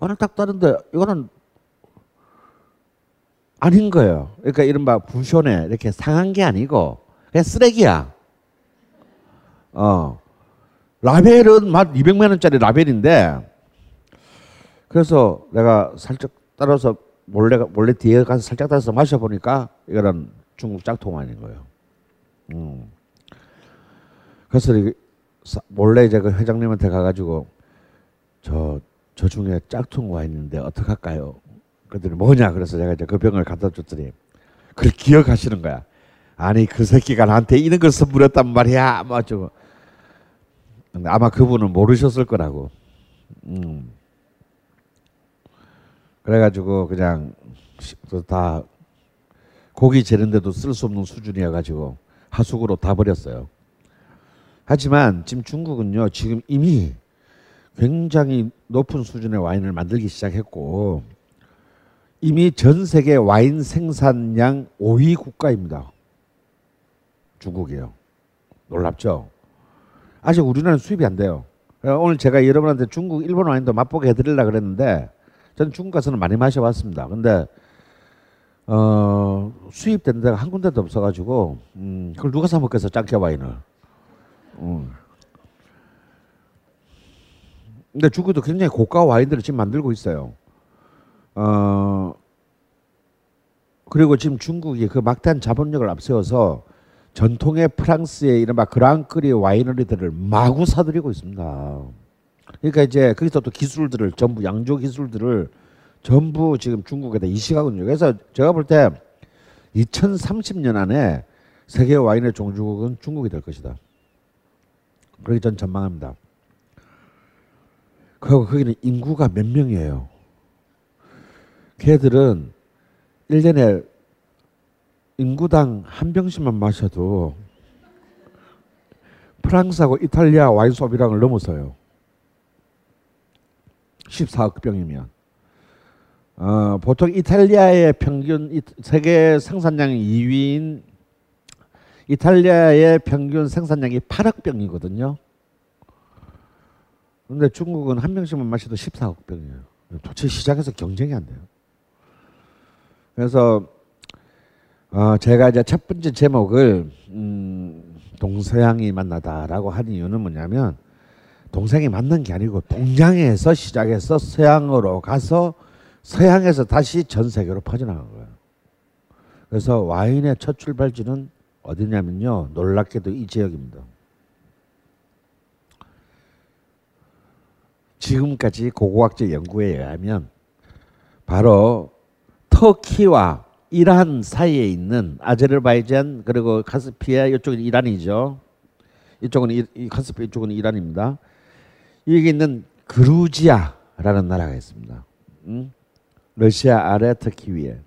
와인을 딱 따는데 이거는 아닌 거예요. 그러니까 이른바 부쇼네 이렇게 상한 게 아니고 그냥 쓰레기야. 어. 라벨은 막 200만 원짜리 라벨인데 그래서 내가 살짝 따라서 몰래 몰래 뒤에 가서 살짝 따라서 마셔 보니까 이거는 중국 짝퉁 와인인 거예요. 음. 그래서 몰래 이제 그 회장님한테 가가지고 저, 저 중에 짝퉁 와인인데 어떡 할까요? 그랬더니 뭐냐? 그래서 제가 이제 그 병을 갖다 줬더니 그걸 기억하시는 거야. 아니 그 새끼가 나한테 이런 걸 선물했단 말이야. 뭐 어쩌고. 아마 그분은 모르셨을 거라고. 음. 그래가지고 그냥 다 고기 재는데도 쓸 수 없는 수준이어가지고 하수구로 다 버렸어요. 하지만 지금 중국은요 지금 이미 굉장히 높은 수준의 와인을 만들기 시작했고 이미 전 세계 와인 생산량 5위 국가입니다. 중국이요. 놀랍죠? 아직 우리나라는 수입이 안 돼요. 오늘 제가 여러분한테 중국, 일본 와인도 맛보게 해드리려 그랬는데 저는 중국 가서는 많이 마셔봤습니다. 근데 어, 수입된 데가 한 군데도 없어가지고 음, 그걸 누가 사 먹겠어 짱깨 와인을. 음. 근데 중국도 굉장히 고가 와인들을 지금 만들고 있어요. 어, 그리고 지금 중국이 그 막대한 자본력을 앞세워서 전통의 프랑스의 이른바 그랑크리 와이너리들을 마구 사들이고 있습니다. 그러니까 이제 거기서 또 기술들을 전부 양조 기술들을 전부 지금 중국에다 이식하거든요. 그래서 제가 볼 때 2030년 안에 세계 와인의 종주국은 중국이 될 것이다. 그렇게 전 전망합니다. 그리고 거기는 인구가 몇 명이에요. 걔들은 1년에 인구당 한 병씩만 마셔도 프랑스하고 이탈리아 와인 소비량을 넘어서요. 14억 병이면. 어, 보통 이탈리아의 평균 세계 생산량 2위인 이탈리아의 평균 생산량이 8억 병이거든요. 근데 중국은 한 병씩만 마셔도 14억 병이에요. 도대체 시장에서 경쟁이 안 돼요. 그래서 어, 제가 이제 첫 번째 제목을 음, 동서양이 만나다라고 한 이유는 뭐냐면 동생이 만난 게 아니고 동양에서 시작해서 서양으로 가서 서양에서 다시 전 세계로 퍼져나간 거예요. 그래서 와인의 첫 출발지는 어디냐면요. 놀랍게도 이 지역입니다. 지금까지 고고학적 연구에 의하면 바로 터키와 이란 사이에 있는 아제르바이잔 그리고 카스피아 이쪽은 이란이죠. 이쪽은 이, 이 카스피아 이쪽은 이란입니다. 여기 있는 그루지아라는 나라가 있습니다. 음? 러시아 아래 터키 위에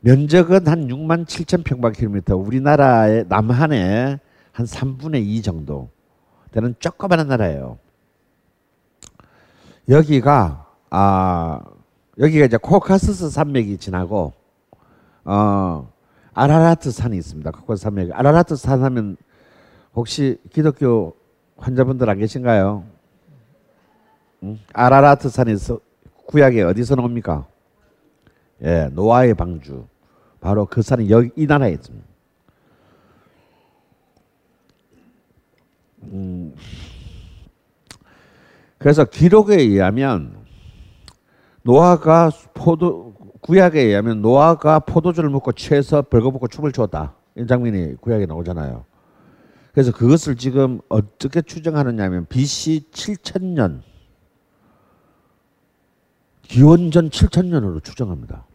면적은 한 6만 7천 평방킬로미터 우리나라의 남한의 한 3분의 2 정도 되는 조그마한 나라예요. 여기가 아 여기가 이제 코카스스 산맥이 지나고 어 아라라트 산이 있습니다. 코카스스 산맥. 아라라트 산 하면 혹시 기독교 환자분들 안 계신가요? 응? 아라라트 산이 구약에 어디서 나옵니까? 예, 노아의 방주. 바로 그 산이 여기 이 나라에 있습니다. 음, 그래서 기록에 의하면 노아가 포도 구약에 의하면 노아가 포도주를 먹고 취해서 벌거벗고 춤을 추었다. 이 장면이 구약에 나오잖아요. 그래서 그것을 지금 어떻게 추정하느냐면 BC 7000년 기원전 7000년으로 추정합니다.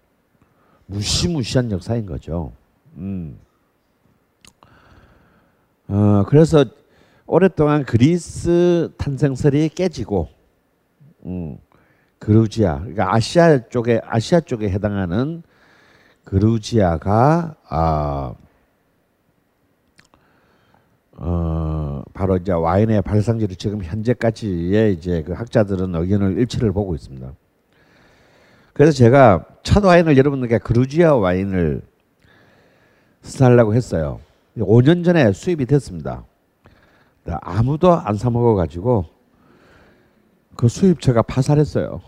무시무시한 역사인 거죠. 음. 어, 그래서 오랫동안 그리스 탄생설이 깨지고, 음, 그루지아, 그러니까 아시아 쪽에 아시아 쪽에 해당하는 그루지아가 아, 어, 바로 이제 와인의 발상지로 지금 현재까지의 이제 그 학자들은 의견을 일치를 보고 있습니다. 그래서 제가 첫 와인을 여러분들께 그루지아 와인을 수사하려고 했어요. 5년 전에 수입이 됐습니다. 아무도 안 사 먹어가지고 그 수입처가 파산했어요.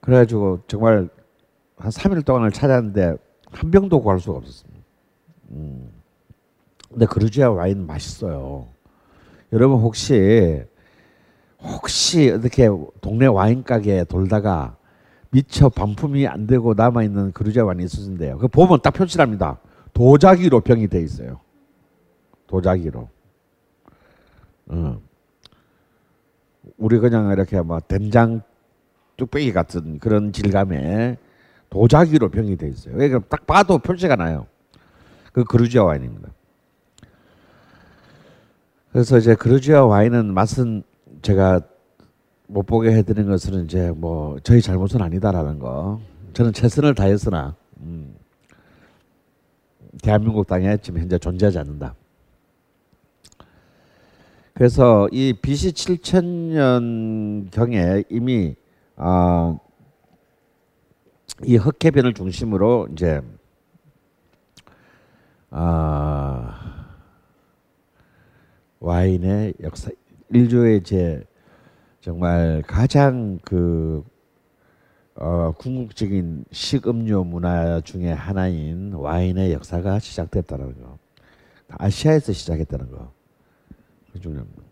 그래가지고 정말 한 3일 동안을 찾았는데 한 병도 구할 수가 없었습니다. 음. 근데 그루지아 와인 맛있어요. 여러분 혹시 혹시 어떻게 동네 와인 가게 돌다가 미처 반품이 안 되고 남아 있는 그루지아 와인이 있으신데요. 그 보면 딱 표시랍니다. 도자기로 병이 돼 있어요. 도자기로. 어. 우리 그냥 이렇게 뭐 된장 뚝배기 같은 그런 질감의 도자기로 병이 돼 있어요. 그러니까 딱 봐도 표시가 나요. 그 그루지아 와인입니다. 그래서 이제 그루지아 와인은 맛은 제가 못 보게 해드린 것은 이제 뭐 저희 잘못은 아니다라는 거. 저는 최선을 다했으나 음, 대한민국 땅에 지금 현재 존재하지 않는다. 그래서 이 BC 7000년 경에 이미 어, 이 흑해변을 중심으로 이제 어, 와인의 역사 인류의 이제 정말 가장 그 어, 궁극적인 식음료 문화 중에 하나인 와인의 역사가 시작됐다는 거. 아시아에서 시작했다는 거. 중요합니다.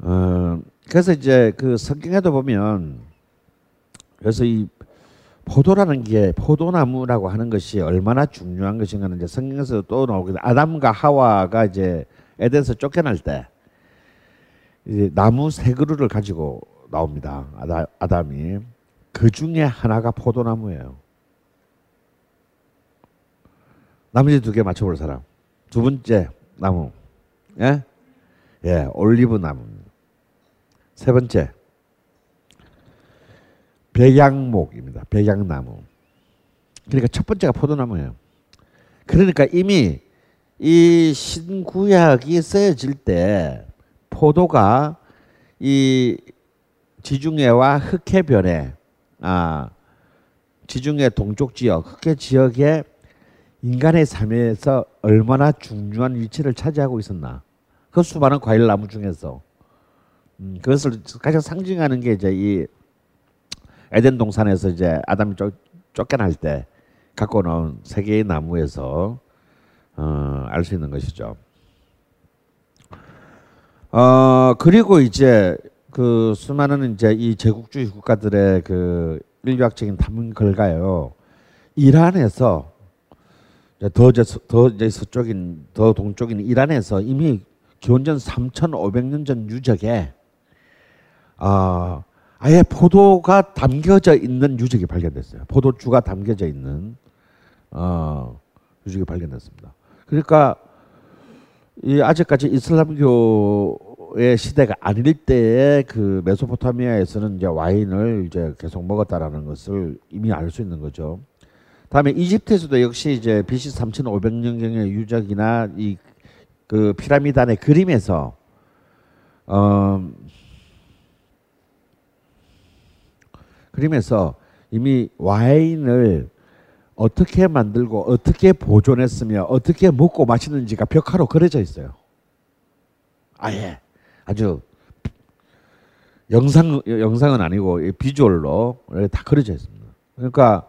어, 그래서 이제 그 성경에도 보면 그래서 이 포도라는 게 포도나무라고 하는 것이 얼마나 중요한 것인가는 이제 성경에서 또 나오거든요. 아담과 하와가 이제 에덴에서 쫓겨날 때 이제 나무 세 그루를 가지고 나옵니다. 아다, 아담이 그 중에 하나가 포도나무예요. 나머지 두 개 맞춰볼 사람. 두 번째 나무, 예, 예, 올리브 나무. 세 번째 백양목입니다. 백양나무. 그러니까 첫 번째가 포도나무예요. 그러니까 이미 이 신구약이 쓰여질 때 포도가 이 지중해와 흑해변에 아 지중해 동쪽 지역, 흑해 지역에 인간의 삶에서 얼마나 중요한 위치를 차지하고 있었나. 그 수많은 과일 나무 중에서 음, 그것을 가장 상징하는 게 이제 이 에덴 동산에서 이제 아담이 쫓, 쫓겨날 때 갖고 나온 세 개의 나무에서 어, 알 수 있는 것이죠. 어, 그리고 이제 그 수많은 이제 이 제국주의 국가들의 그 인류학적인 탐문 결과요. 이란에서 더 이제 더 이제 서쪽인 더 동쪽인 이란에서 이미 기원전 3,500년 전 유적에 아 아예 포도가 담겨져 있는 유적이 발견됐어요. 포도주가 담겨져 있는 어, 유적이 발견됐습니다. 그러니까 이 아직까지 이슬람교의 시대가 아닐 때에 그 메소포타미아에서는 이제 와인을 이제 계속 먹었다라는 것을 이미 알 수 있는 거죠. 다음에 이집트에서도 역시 이제 BC 3,500년경의 유적이나 이 그 피라미드 안의 그림에서 어 그림에서 이미 와인을 어떻게 만들고 어떻게 보존했으며 어떻게 먹고 마시는지가 벽화로 그려져 있어요. 아예 아주 영상 영상은 아니고 이 비주얼로 다 그려져 있습니다. 그러니까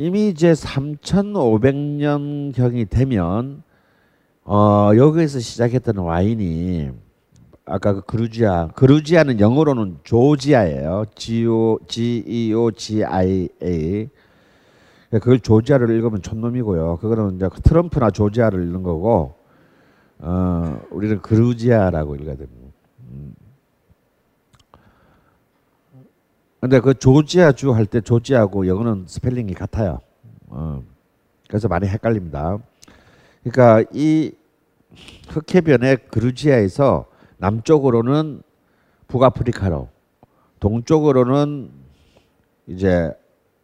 이미 이제 3,500년 경이 되면 어 여기에서 시작했던 와인이 아까 그 그루지아 그루지아는 영어로는 조지아예요. G O G E O G I A 그걸 조지아를 읽으면 촌놈이고요. 그거는 이제 트럼프나 조지아를 읽는 거고 어 우리는 그루지아라고 읽어야 됩니다. 근데 그 조지아 주 할 때 조지아고 영어는 스펠링이 같아요. 어. 그래서 많이 헷갈립니다. 그러니까 이 흑해변의 그루지아에서 남쪽으로는 북아프리카로, 동쪽으로는 이제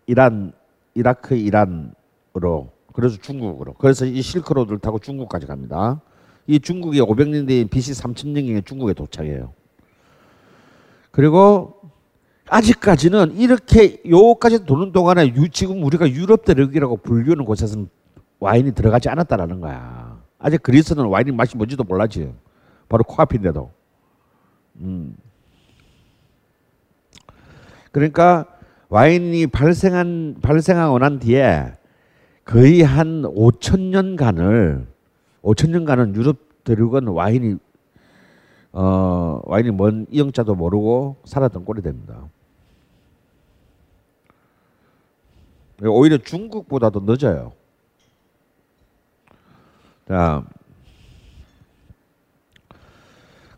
이란, 이라크, 이란으로, 그래서 중국으로. 그래서 이 실크로드를 타고 중국까지 갑니다. 이 중국이 500년 뒤인 BC 3000년 경에 중국에 도착해요. 그리고 아직까지는 이렇게 요까지 도는 동안에 유, 지금 우리가 유럽 대륙이라고 불리우는 곳에서는 와인이 들어가지 않았다라는 거야. 아직 그리스는 와인이 맛이 뭔지도 몰랐지. 바로 코앞인데도. 음. 그러니까 와인이 발생한 발생하고 난 뒤에 거의 한 5천 년간을 5천 년간은 유럽 대륙은 와인이 어 와인이 뭔 이영자도 모르고 살았던 꼴이 됩니다. 오히려 중국보다도 늦어요. 자,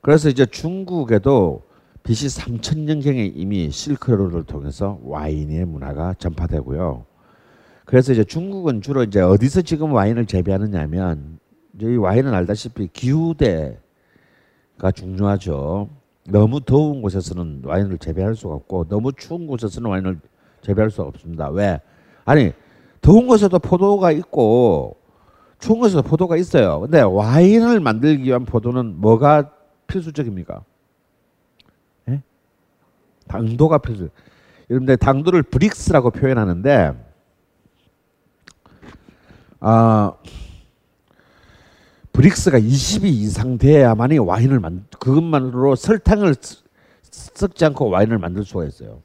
그래서 이제 중국에도 BC 3000년경에 이미 실크로드를 통해서 와인의 문화가 전파되고요. 그래서 이제 중국은 주로 이제 어디서 지금 와인을 재배하느냐면 저희 와인은 알다시피 기후대가 중요하죠. 너무 더운 곳에서는 와인을 재배할 수가 없고 너무 추운 곳에서는 와인을 재배할 수가 없습니다. 왜? 아니 더운 곳에도 포도가 있고 추운 곳에도 포도가 있어요. 근데 와인을 만들기 위한 포도는 뭐가 필수적입니까? 예? 당도가 필수. 여러분들 당도를 브릭스라고 표현하는데 아 브릭스가 20이 이상 돼야만이 와인을 만 그것만으로 설탕을 섞지 않고 와인을 만들 수가 있어요.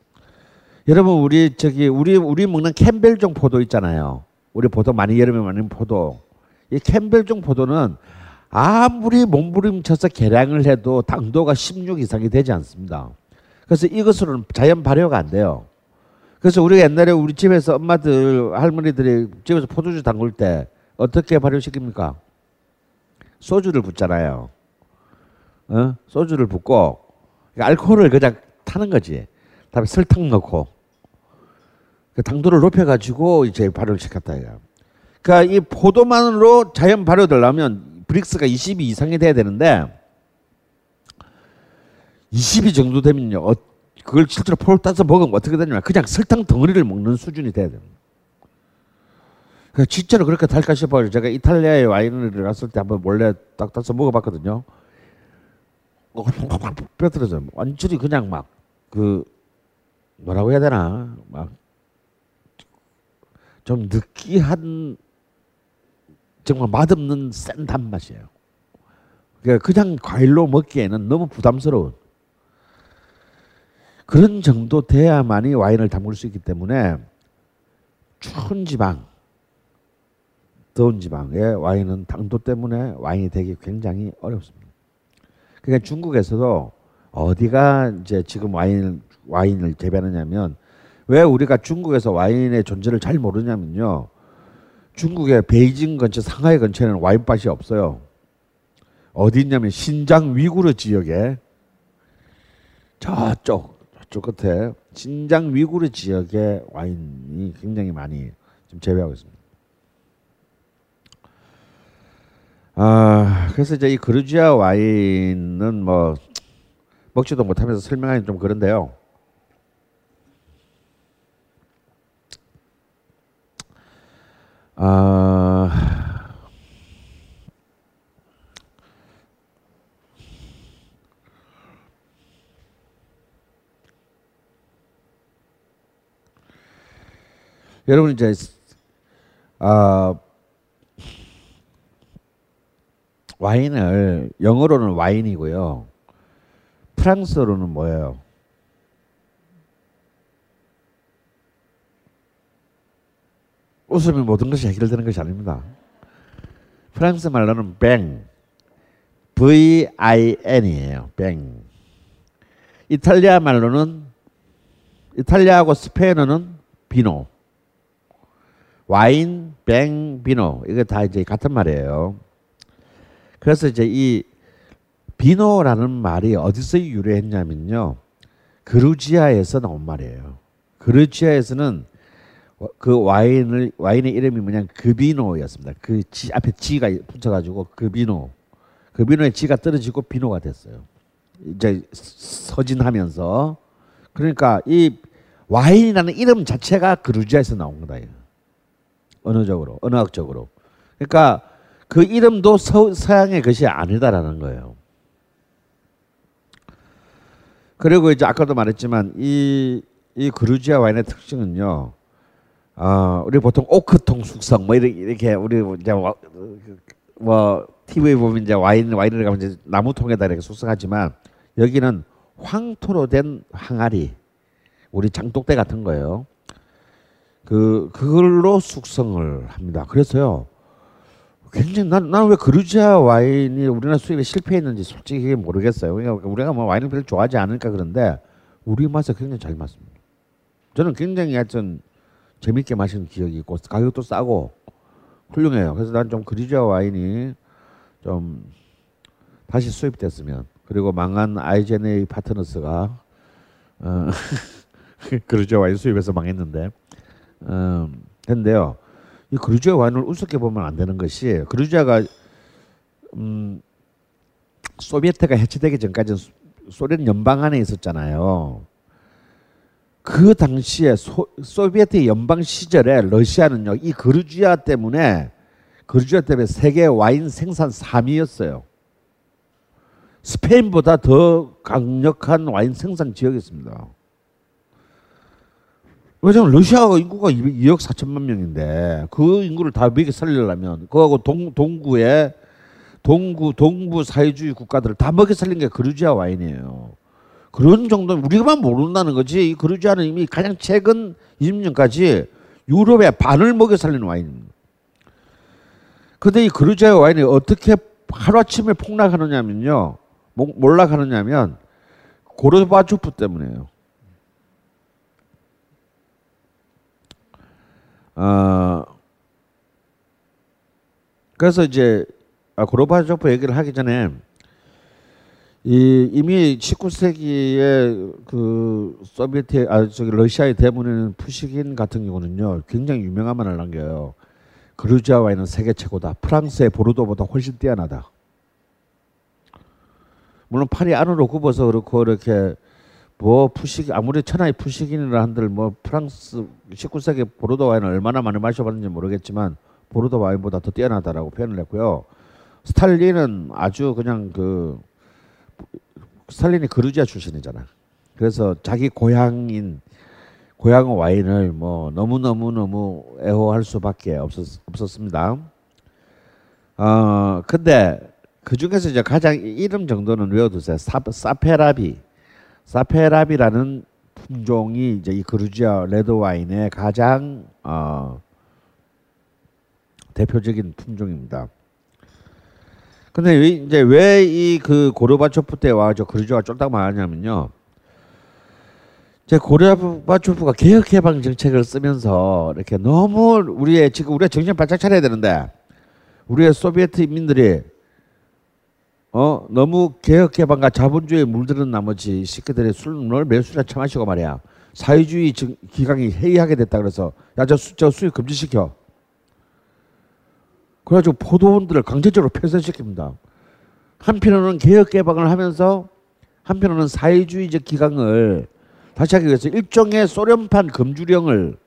여러분 우리 저기 우리 우리 먹는 캠벨종 포도 있잖아요. 우리 포도 많이 여름에 먹는 포도. 이 캠벨종 포도는 아무리 몸부림쳐서 계량을 해도 당도가 16 이상이 되지 않습니다. 그래서 이것으로는 자연 발효가 안 돼요. 그래서 우리가 옛날에 우리 집에서 엄마들 할머니들이 집에서 포도주 담글 때 어떻게 발효시킵니까? 소주를 붓잖아요. 어? 소주를 붓고 알코올을 그냥 타는 거지. 다음에 설탕 넣고 그 당도를 높여가지고 이제 발효를 시켰다 이거. 그러니까 이 포도만으로 자연 발효되려면 브릭스가 22 이상이 돼야 되는데 22 정도 되면요. 어, 그걸 실제로 포를 따서 먹으면 어떻게 되냐면 그냥 설탕 덩어리를 먹는 수준이 돼야 돼요. 그 진짜로 그렇게 달까 싶어요. 제가 이탈리아에 와인을 갔을 때 한번 몰래 딱 따서 먹어봤거든요. 뼈들어져 완전히 그냥 막 그 뭐라고 해야 되나 막 좀 느끼한 정말 맛없는 센 단맛이에요. 그러니까 그냥 과일로 먹기에는 너무 부담스러운 그런 정도 돼야만이 와인을 담글 수 있기 때문에 추운 지방, 더운 지방의 와인은 당도 때문에 와인이 되기 굉장히 어렵습니다. 그러니까 중국에서도 어디가 이제 지금 와인 와인을 재배하느냐면 왜 우리가 중국에서 와인의 존재를 잘 모르냐면요. 중국의 베이징 근처, 상하이 근처에는 와인밭이 없어요. 어디 있냐면 신장 위구르 지역에 저쪽 저쪽 끝에 신장 위구르 지역에 와인이 굉장히 많이 지금 재배하고 있습니다. 아 그래서 이제 이 그루지아 와인은 뭐 먹지도 못하면서 설명하기 좀 그런데요. 아 여러분 이제 아 와인을 영어로는 와인이고요. 프랑스어로는 뭐예요? 웃으면 모든 것이 해결되는 것이 아닙니다. 프랑스 말로는 뱅, V-I-N이에요. 뱅. 이탈리아 말로는 이탈리아하고 스페인어는 비노. 와인, 뱅, 비노. 이게 다 이제 같은 말이에요. 그래서 이제 이 비노라는 말이 어디서 유래했냐면요. 그루지아에서 나온 말이에요. 그루지아에서는 그 와인을 와인의 이름이 뭐냐 그비노였습니다. 그 지, 앞에 지가 붙여가지고 그비노. 그비노의 지가 떨어지고 비노가 됐어요. 이제 서진하면서 그러니까 이 와인이라는 이름 자체가 그루지아에서 나온 거다. 언어적으로, 언어학적으로. 그러니까 그 이름도 서, 서양의 것이 아니다라는 거예요. 그리고 이제 아까도 말했지만 이, 이 그루지아 와인의 특징은요. 어, 우리 보통 오크통 숙성 뭐 이렇게, 이렇게 우리 이제 와, 뭐 TV에 보면 이제 와인 와인을 가면 이제 나무통에다 이렇게 숙성하지만 여기는 황토로 된 항아리 우리 장독대 같은 거예요. 그 그걸로 숙성을 합니다. 그래서요. 굉장히 난난왜 그루지아 와인이 우리나라 수입에 실패했는지 솔직히 모르겠어요. 그러니까 우리가 뭐 와인을 별로 좋아하지 않으니까 그런데 우리 맛에 굉장히 잘 맞습니다. 저는 굉장히 하여튼 재밌게 마시는 기억이 있고 가격도 싸고 훌륭해요. 그래서 난 좀 그루지아 와인이 좀 다시 수입됐으면 그리고 망한 아이제네 파트너스가 어, 그루지아 와인 수입해서 망했는데 음, 근데요. 이 그루지아 와인을 우습게 보면 안 되는 것이 그루지아가 음, 소비에트가 해체되기 전까지는 소련 연방 안에 있었잖아요. 그 당시에 소, 소비에트 연방 시절에 러시아는요 이 그루지아 때문에 그루지아 때문에 세계 와인 생산 3위였어요. 스페인보다 더 강력한 와인 생산 지역이었습니다. 왜냐면 러시아가 인구가 2억 4천만 명인데 그 인구를 다 먹여 살리려면 그하고 동, 동구에 동구 동부 사회주의 국가들을 다 먹여 살린 게 그루지아 와인이에요. 그런 정도 우리만 모른다는 거지. 이 그루지아는 이미 가장 최근 20년까지 유럽의 반을 먹여 살린 와인입니다. 근데 이 그루지아 와인이 어떻게 하루아침에 폭락하느냐면요. 몰락하느냐면 고르바초프 때문에요. 어, 그래서 이제 아, 고르바초프 얘기를 하기 전에 이 이미 19세기에 그 소비에트 아 저기 러시아의 대문에는 푸시긴 같은 경우는요 굉장히 유명한 말을 남겨요. 그루지아 와인은 세계 최고다. 프랑스의 보르도보다 훨씬 뛰어나다. 물론 팔이 안으로 굽어서 그렇고 이렇게 뭐 푸식 아무리 천하의 푸식인이라 한들 뭐 프랑스 19세기 보르도 와인을 얼마나 많이 마셔봤는지 모르겠지만 보르도 와인보다 더 뛰어나다라고 표현을 했고요. 스탈린은 아주 그냥 그 스탈린이 그루지아 출신이잖아. 그래서 자기 고향인 고향 와인을 뭐 너무 너무 너무 애호할 수밖에 없었, 없었습니다. 어 근데 그 중에서 이제 가장 이름 정도는 외워두세요. 사, 사페라비, 사페라비라는 품종이 이제 이 그루지아 레드 와인의 가장 어, 대표적인 품종입니다. 근데 이제 왜 이 그 고르바초프 때와 저 그루지아가 쫄딱 망하냐면요. 제 고르바초프가 개혁 개방 정책을 쓰면서 이렇게 너무 우리의 지금 우리가 정신 바짝 차려야 되는데 우리의 소비에트 인민들이 어 너무 개혁 개방과 자본주의에 물드는 나머지 새끼들이 술을 매수나 처마시고 말이야 사회주의 기강이 해이하게 됐다 그래서 야 저 저 수입 금지시켜 그래가지고 포도원들을 강제적으로 폐쇄시킵니다. 한편으로는 개혁 개방을 하면서 한편으로는 사회주의적 기강을 다시 하기 위해서 일종의 소련판 금주령을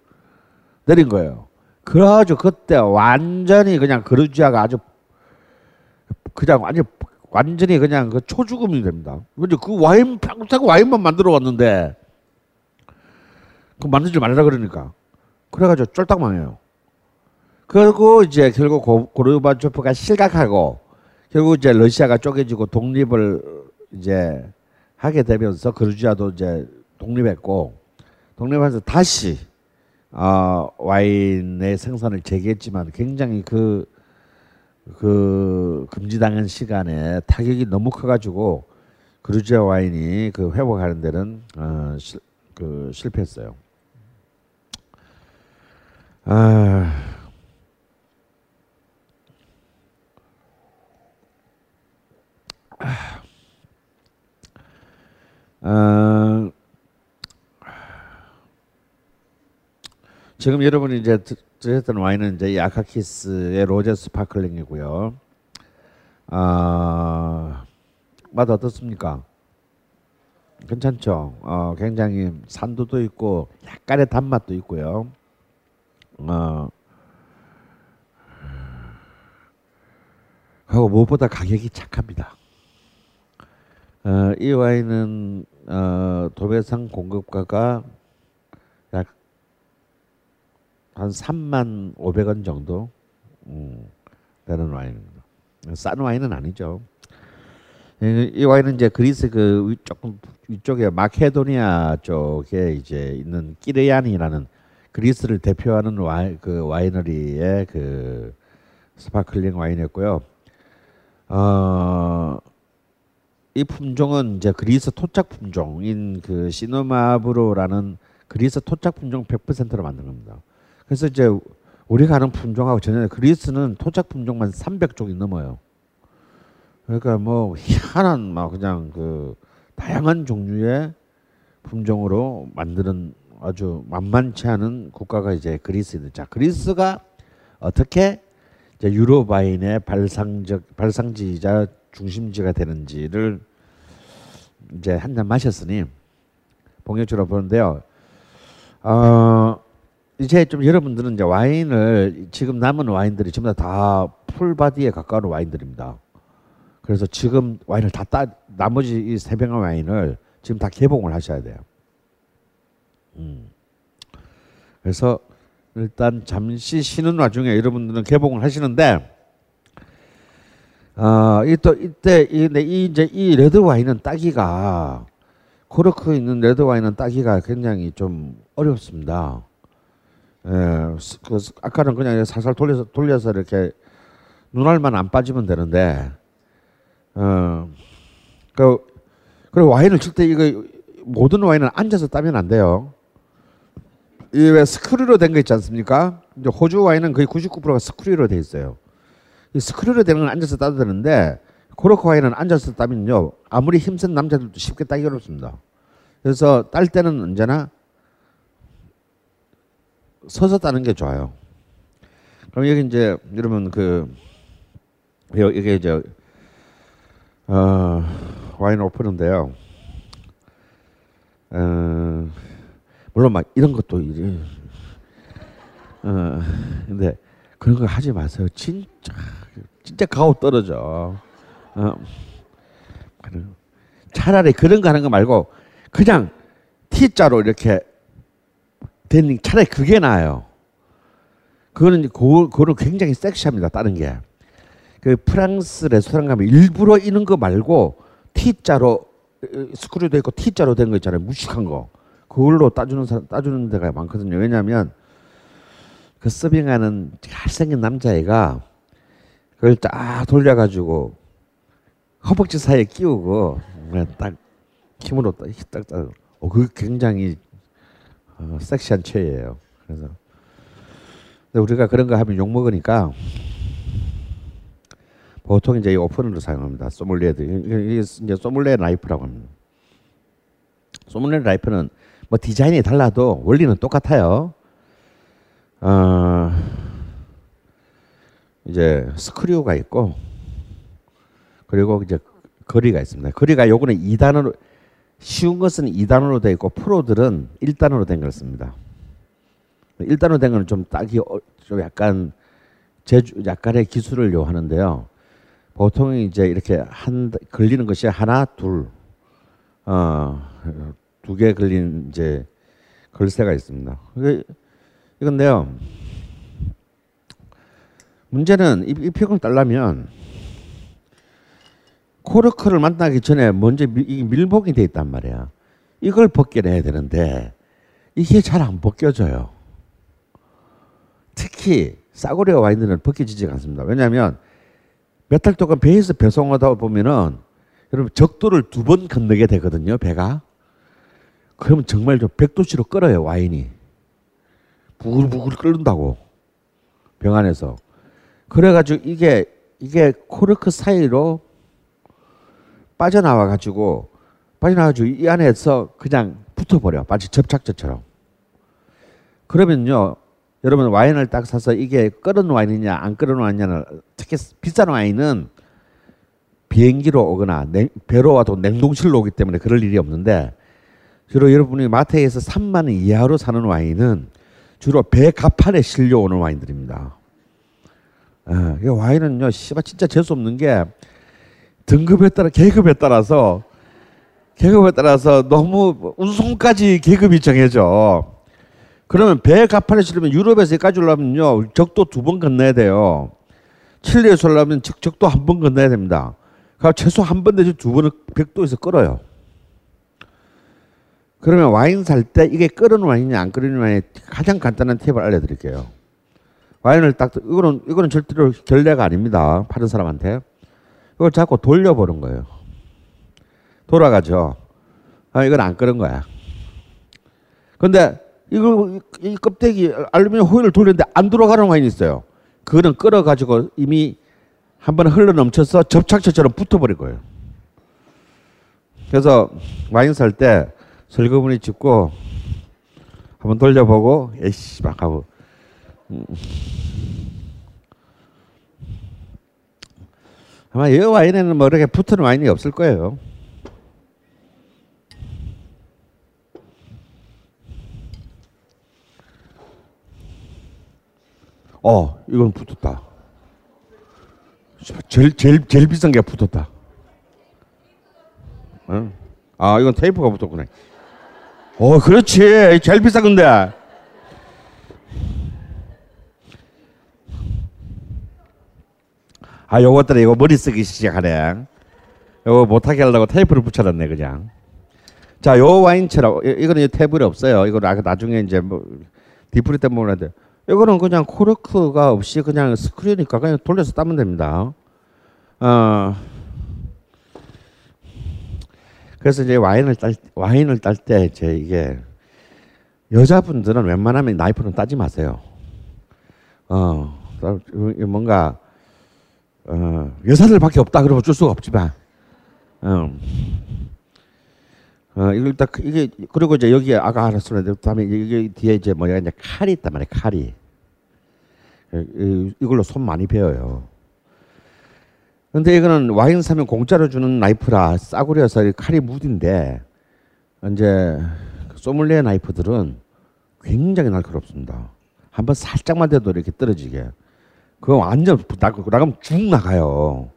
내린 거예요. 그래가지고 그때 완전히 그냥 그루지아가 아주 그냥 완전 완전히 그냥 그 초죽음이 됩니다. 그 와인 평생 와인만 만들어 왔는데 그 만들지 말라 그러니까 그래가지고 쫄딱 망해요. 그리고 이제 결국 고, 고르바초프가 실각하고 결국 이제 러시아가 쪼개지고 독립을 이제 하게 되면서 그루지아도 이제 독립했고 독립하면서 다시 어, 와인의 생산을 재개했지만 굉장히 그, 그 금지당한 시간에 타격이 너무 커가지고 그루지아 와인이 그 회복하는 데는 어, 실, 그 실패했어요. 아, 어, 지금 여러분이 이제 드- 드셨던 와인은 이제 아카키스의 로제 스파클링이고요. 아, 맛 어떻습니까? 괜찮죠. 어, 굉장히 산도도 있고 약간의 단맛도 있고요. 어, 하고 무엇보다 가격이 착합니다. 어, 이 와인은 어, 도매상 공급가가 약 한 3만 500원 정도 음, 되는 와인입니다. 싼 와인은 아니죠. 이, 이 와인은 이제 그리스 그 위- 조금 위쪽에 마케도니아 쪽에 이제 있는 끼르야니라는 그리스를 대표하는 와인 그 와이너리의 그 스파클링 와인이었고요. 어, 이 품종은 이제 그리스 토착 품종인 그 시노마브로라는 그리스 토착 품종 100%로 만든 겁니다. 그래서 이제 우리가 아는 품종하고 전혀 그리스는 토착 품종만 300종이 넘어요. 그러니까 뭐 희한한 막 그냥 그 다양한 종류의 품종으로 만드는 아주 만만치 않은 국가가 이제 그리스입니다. 자, 그리스가 어떻게 이제 유럽 와인의 발상적 발상지이자 중심지가 되는지를 이제 한 잔 마셨으니 본격적으로 보는데요. 어, 이제 좀 여러분들은 이제 와인을 지금 남은 와인들이 전부 다 풀바디에 가까운 와인들입니다. 그래서 지금 와인을 다 따, 나머지 이 세 병의 와인을 지금 다 개봉을 하셔야 돼요. 음. 그래서 일단 잠시 쉬는 와중에 여러분들은 개봉을 하시는데 어, 이또 이때 이, 근데 이 이제 이 레드 와인은 따기가 코르크 있는 레드 와인은 따기가 굉장히 좀 어렵습니다. 예, 스- 그 스- 아까는 그냥 살살 돌려서 돌려서 이렇게 눈알만 안 빠지면 되는데, 어, 그 그리고 와인을 딸 때 이거 모든 와인은 앉아서 따면 안 돼요. 이 왜 스크류로 된 거 있지 않습니까? 이제 호주 와인은 거의 99%가 스크류로 돼 있어요. 이 스크류로 되는 건 앉아서 따도 되는데 코르크 와인은 앉아서 따면요 아무리 힘센 남자들도 쉽게 따기 어렵습니다. 그래서 딸 때는 언제나 서서 따는 게 좋아요. 그럼 여기 이제 여러분 그 여- 이게 이제 어, 와인 오픈인데요. 어, 물론 막 이런 것도 이래. 어, 근데 그런 거 하지 마세요. 진짜 진짜 가오 떨어져. 어. 차라리 그런 거 하는 거 말고 그냥 T자로 이렇게 된 차라리 그게 나아요. 그거는 그거, 그거는 굉장히 섹시합니다. 다른 게. 그 프랑스 레스토랑 가면 일부러 이런 거 말고 T자로 어, 스크류도 있고 T자로 된 거 있잖아요. 무식한 거. 그걸로 따주는 사람 따주는 데가 많거든요. 왜냐하면 그 서빙하는 잘생긴 남자애가 그걸 딱 돌려가지고 허벅지 사이에 끼우고 그냥 딱 힘으로 딱딱 딱. 어, 그 굉장히 어, 섹시한 체예요. 그래서 근데 우리가 그런 거 하면 욕 먹으니까 보통 이제 이 오프너를 사용합니다. 소믈리에들 이게 이제 소믈리에 나이프라고 합니다. 소믈리에 나이프는 뭐 디자인이 달라도 원리는 똑같아요. 어, 이제 스크류가 있고 그리고 이제 걸이가 있습니다. 걸이가 요거는 2단으로 쉬운 것은 2단으로 되어 있고 프로들은 1단으로 된 걸 씁니다. 1단으로 된 거는 좀 따기 어- 좀 약간 제주 약간의 기술을 요하는데요. 보통 이제 이렇게 한 걸리는 것이 하나 둘 어, 두 개 걸린 이제 걸쇠가 있습니다. 이건데요. 문제는 이, 이 픽을 따려면 코르크를 만나기 전에 먼저 미, 이 밀봉이 돼 있단 말이야. 이걸 벗겨내야 되는데 이게 잘 안 벗겨져요. 특히 싸구려 와인들은 벗겨지지 않습니다. 왜냐하면 몇 달 동안 배에서 배송하다 보면은 여러분 적도를 두 번 건너게 되거든요. 배가. 그러면 정말 저 100도씨로 끓어요 와인이. 부글부글 끓는다고 병 안에서. 그래가지고 이게 이게 코르크 사이로 빠져나와 가지고 빠져나와가지고 이 안에서 그냥 붙어버려 마치 접착제처럼. 그러면요 여러분 와인을 딱 사서 이게 끓은 와인이냐 안 끓은 와인이냐는 특히 비싼 와인은 비행기로 오거나 냉, 배로 와도 냉동실로 오기 때문에 그럴 일이 없는데 주로 여러분이 마트에서 3만 원 이하로 사는 와인은 주로 배 가판에 실려 오는 와인들입니다. 아, 이 와인은요, 씨발 진짜 재수 없는 게 등급에 따라 계급에 따라서 계급에 따라서 너무 운송까지 계급이 정해져. 그러면 배 가판에 실으면 유럽에서 올라면요 적도 두 번 건너야 돼요. 칠리에서 올라면 적, 적도 한 번 건너야 됩니다. 그럼 최소 한 번 내지 두 번은 백도에서 끓어요. 그러면 와인 살 때 이게 끓은 와인이냐 안 끓은 와인이 가장 간단한 팁을 알려드릴게요. 와인을 딱 이거는 이거는 절대로 결례가 아닙니다. 파는 사람한테 이걸 자꾸 돌려보는 거예요. 돌아가죠. 아 이건 안 끓은 거야. 근데 이거 이 껍데기 알루미늄 호일을 돌리는데 안 돌아가는 와인이 있어요. 그거는 끓어 가지고 이미 한번 흘러 넘쳐서 접착제처럼 붙어버릴 거예요. 그래서 와인 살때 슬그머니 짚고 한번 돌려보고 에이씨 막 하고 음. 아마 이 와인에는 뭐 이렇게 붙은 와인이 없을 거예요. 어, 이건 붙었다. 제일 제일 제일 비싼 게 붙었다. 응? 아, 이건 테이프가 붙었구나. 어, 그렇지. 제일 비싼 건데. 아, 요것들은 이거 머리 쓰기 시작하네. 요거 못하게 하려고 테이프를 붙여놨네, 그냥. 자, 요 와인처럼, 이- 이거는 테이블이 없어요. 이거 나- 나중에 이제 뭐, 디프리 때 먹는데. 이거는 그냥 코르크가 없이 그냥 스크류니까 그냥 돌려서 따면 됩니다. 어. 그래서 이제 와인을 딸 와인을 딸때 이제 이게 여자분들은 웬만하면 나이프는 따지 마세요. 어, 뭔가 어, 여자들밖에 없다 그러면 어쩔 수가 없지만, 어, 어 이걸 딱 이게 그리고 이제 여기 아까 알았었는데 다음에 이게 뒤에 이제 뭐야 이제 칼이 있단 말이야 칼이. 이걸로 손 많이 베어요. 근데 이거는 와인 사면 공짜로 주는 나이프라 싸구려서 칼이 무딘데 이제 소믈리에 나이프들은 굉장히 날카롭습니다. 한번 살짝만 돼도 이렇게 떨어지게. 그거 완전 나가면 쭉 나가요.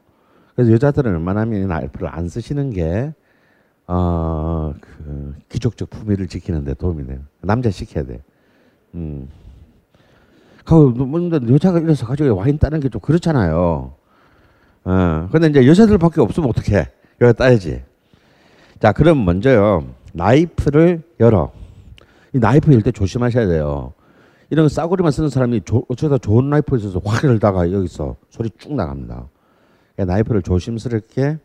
그래서 여자들은 웬만하면 나이프를 안 쓰시는 게 어, 그 귀족적 품위를 지키는데 도움이 돼요. 남자 시켜야 돼. 음. 그, 근데 여자가 이래서 가지고 와인 따는 게 좀 그렇잖아요. 어, 근데 이제 여자들밖에 없으면 어떡해. 여기 따야지. 자, 그럼 먼저요. 나이프를 열어. 이 나이프 열때 조심하셔야 돼요. 이런 싸구리만 쓰는 사람이 조, 어쩌다 좋은 나이프 있어서 확 열다가 여기서 소리 쭉 나갑니다. 그러니까 나이프를 조심스럽게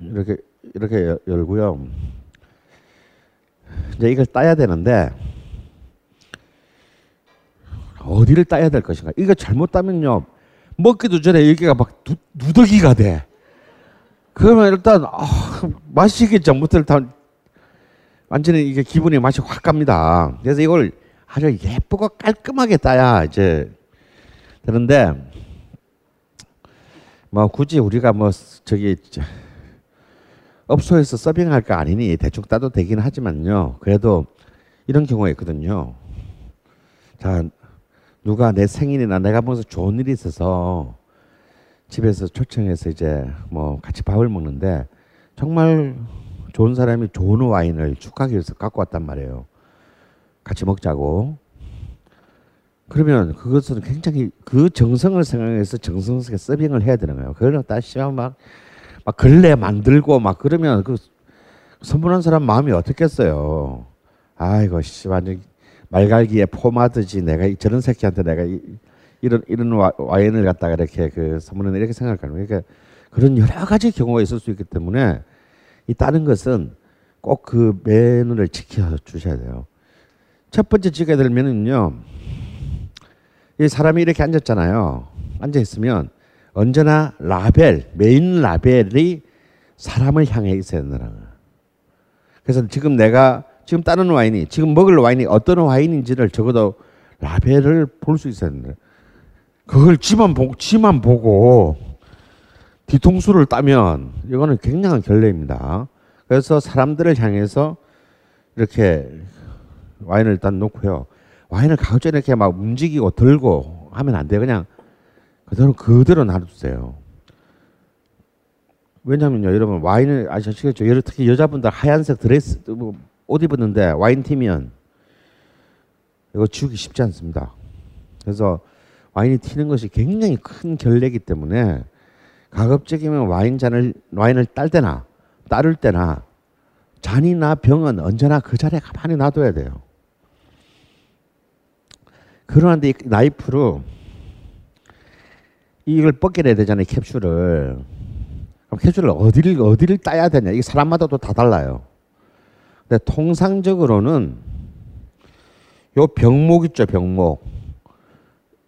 이렇게 이렇게 열고요. 이제 이걸 따야 되는데 어디를 따야 될 것인가? 이거 잘못 따면요 먹기도 전에 여기가 막 누, 누더기가 돼. 그러면 일단 아, 마시기 전부터 일단 완전히 이게 기분이 맛이 확 갑니다. 그래서 이걸 아주 예쁘고 깔끔하게 따야 이제 되는데 뭐 굳이 우리가 뭐 저기 업소에서 서빙할 거 아니니 대충 따도 되긴 하지만요. 그래도 이런 경우가 있거든요. 자, 누가 내 생일이나 내가 무슨 좋은 일이 있어서 집에서 초청해서 이제 뭐 같이 밥을 먹는데 정말 좋은 사람이 좋은 와인을 축하하기 위해서 갖고 왔단 말이에요. 같이 먹자고. 그러면 그것은 굉장히 그 정성을 생각해서 정성스럽게 서빙을 해야 되는 거예요. 그걸 따시면 막, 막 걸레 만들고 막 그러면 그 선물한 사람 마음이 어떻겠어요. 아이고 씨 완전 말갈기에 포마듯이 내가 저런 새끼한테 내가 이, 런 이런 와인을 갖다가 이렇게 그 선물을 이렇게 생각하는 그러니까 그런 여러 가지 경우가 있을 수 있기 때문에 이 다른 것은 꼭 그 매너를 지켜 주셔야 돼요. 첫 번째 지켜야 될 면은요. 이 사람이 이렇게 앉았잖아요. 앉아 있으면 언제나 라벨, 메인 라벨이 사람을 향해 있어야 된다는 거예요. 그래서 지금 내가 지금 따는 와인이 지금 먹을 와인이 어떤 와인인지를 적어도 라벨을 볼 수 있어야 된다. 그걸 지만 보고 지만 보고 뒤통수를 따면 이거는 굉장한 결례입니다. 그래서 사람들을 향해서 이렇게 와인을 일단 놓고요. 와인을 가급적 이렇게 막 움직이고 들고 하면 안 돼요. 그냥 그대로 그대로 놔두세요. 왜냐면요, 여러분 와인을 아시겠죠? 특히 여자분들 하얀색 드레스 뭐옷 입었는데 와인 튀면 이거 지우기 쉽지 않습니다. 그래서 와인이 튀는 것이 굉장히 큰 결례이기 때문에 가급적이면 와인 잔을 와인을 딸 때나 따를 때나 잔이나 병은 언제나 그 자리에 가만히 놔둬야 돼요. 그러한데 나이프로 이걸 벗겨내야 되잖아요 캡슐을. 그럼 캡슐을 어디를 어디를 따야 되냐? 이게 사람마다 또 다 달라요. 근데 통상적으로는 요 병목 있죠 병목.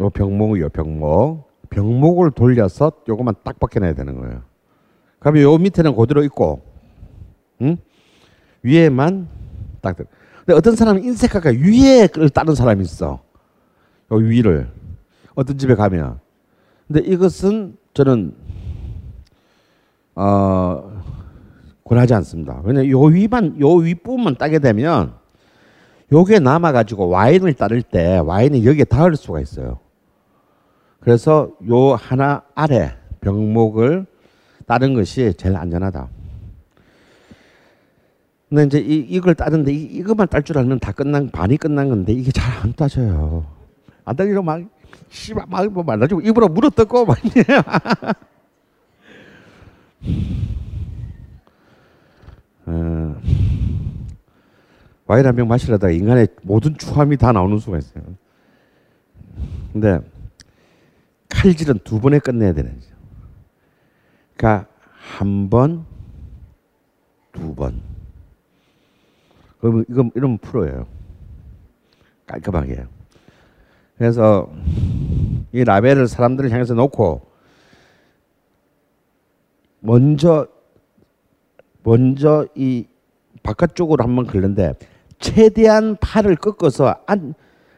요 병목이요 병목. 병목을 돌려서 요것만 딱 벗겨내야 되는 거예요. 그러면 요 밑에는 그대로 있고, 응? 위에만 딱. 근데 어떤 사람은 인색하게 위에를 따는 사람이 있어. 요 위를 어떤 집에 가면. 근데 이것은 저는 어 권하지 않습니다. 왜냐 요 위만 요 윗부분만 따게 되면 요게 남아 가지고 와인을 따를 때 와인이 여기에 닿을 수가 있어요. 그래서 요 하나 아래 병목을 따는 것이 제일 안전하다. 근데 이제 이, 이걸 따는데 이, 이것만 딸 줄 알면 다 끝난 반이 끝난 건데 이게 잘 안 따져요. 안 따지고 막 씨발 막뭐 말라지고 입으로 물어 뜯고 막 어, 와인 한 병 마시려다가 인간의 모든 추함이 다 나오는 수가 있어요. 근데 칼질은 두 번에 끝내야 되는 거죠. 그러니까 한 번, 두 번. 그러면 이건 이러면 프로예요. 깔끔하게. 그래서 이 라벨을 사람들을 향해서 놓고 먼저 먼저 이 바깥쪽으로 한번 긁는데 최대한 팔을 꺾어서 안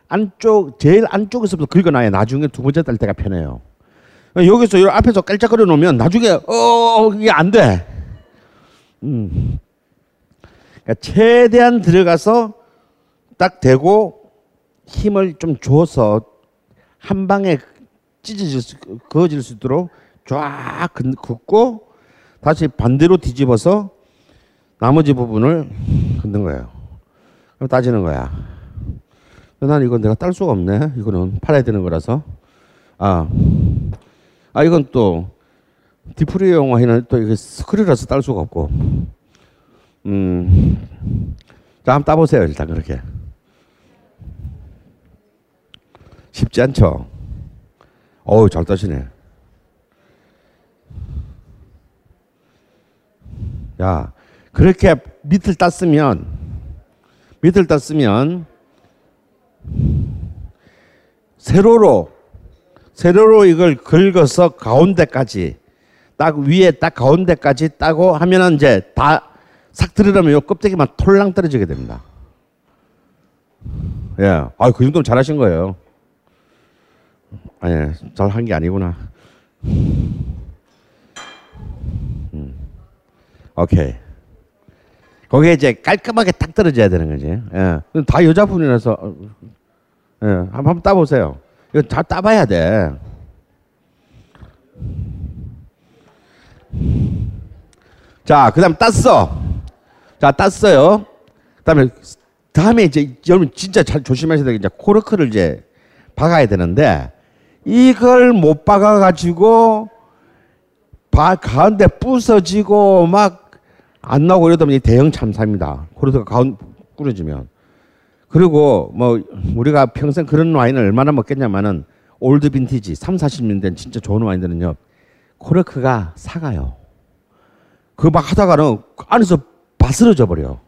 안쪽 제일 안쪽에서부터 긁어놔야 나중에 두 번째 딸 때가 편해요. 여기서 여 앞에서 깔짝거려 놓으면 나중에 어 이게 안 돼. 음. 그러니까 최대한 들어가서 딱 대고 힘을 좀 줘서 한 방에 찢어질 수, 그어질 수 있도록 쫙 긋고 다시 반대로 뒤집어서 나머지 부분을 긋는 거예요. 그럼 따지는 거야. 난 이건 내가 딸 수가 없네. 이거는 팔아야 되는 거라서. 아, 아 이건 또 디프리용 와인은 또 이게 스크류라서 딸 수가 없고. 음, 자 한번 따보세요 일단 그렇게. 쉽지 않죠. 어우 잘 따시네. 야 그렇게 밑을 땄으면 밑을 땄으면 세로로 세로로 이걸 긁어서 가운데까지 딱 위에 딱 가운데까지 따고 하면은 이제 다 싹 들으려면 요 껍데기만 톨랑 떨어지게 됩니다. 예, 아, 그 정도면 잘하신 거예요. 아니, 잘한 게 아니구나. 음. 오케이. 거기에 이제 깔끔하게 딱 떨어져야 되는 거지. 예. 다 여자분이라서, 어, 예. 한번 따보세요. 이거 다 따봐야 돼. 자, 그 다음 땄어. 자, 땄어요. 그 다음에, 다음에 이제 여러분 진짜 잘 조심하셔야 되겠 이제 코르크를 이제 박아야 되는데, 이걸 못 박아가지고, 바, 가운데 부서지고 막 안 나오고 이러다 보니 대형 참사입니다. 코르크가 가운, 부러지면. 그리고 뭐 우리가 평생 그런 와인을 얼마나 먹겠냐마는 올드 빈티지 3, 40년 된 진짜 좋은 와인들은요. 코르크가 삭아요. 그 막 하다가는 안에서 바스러져 버려.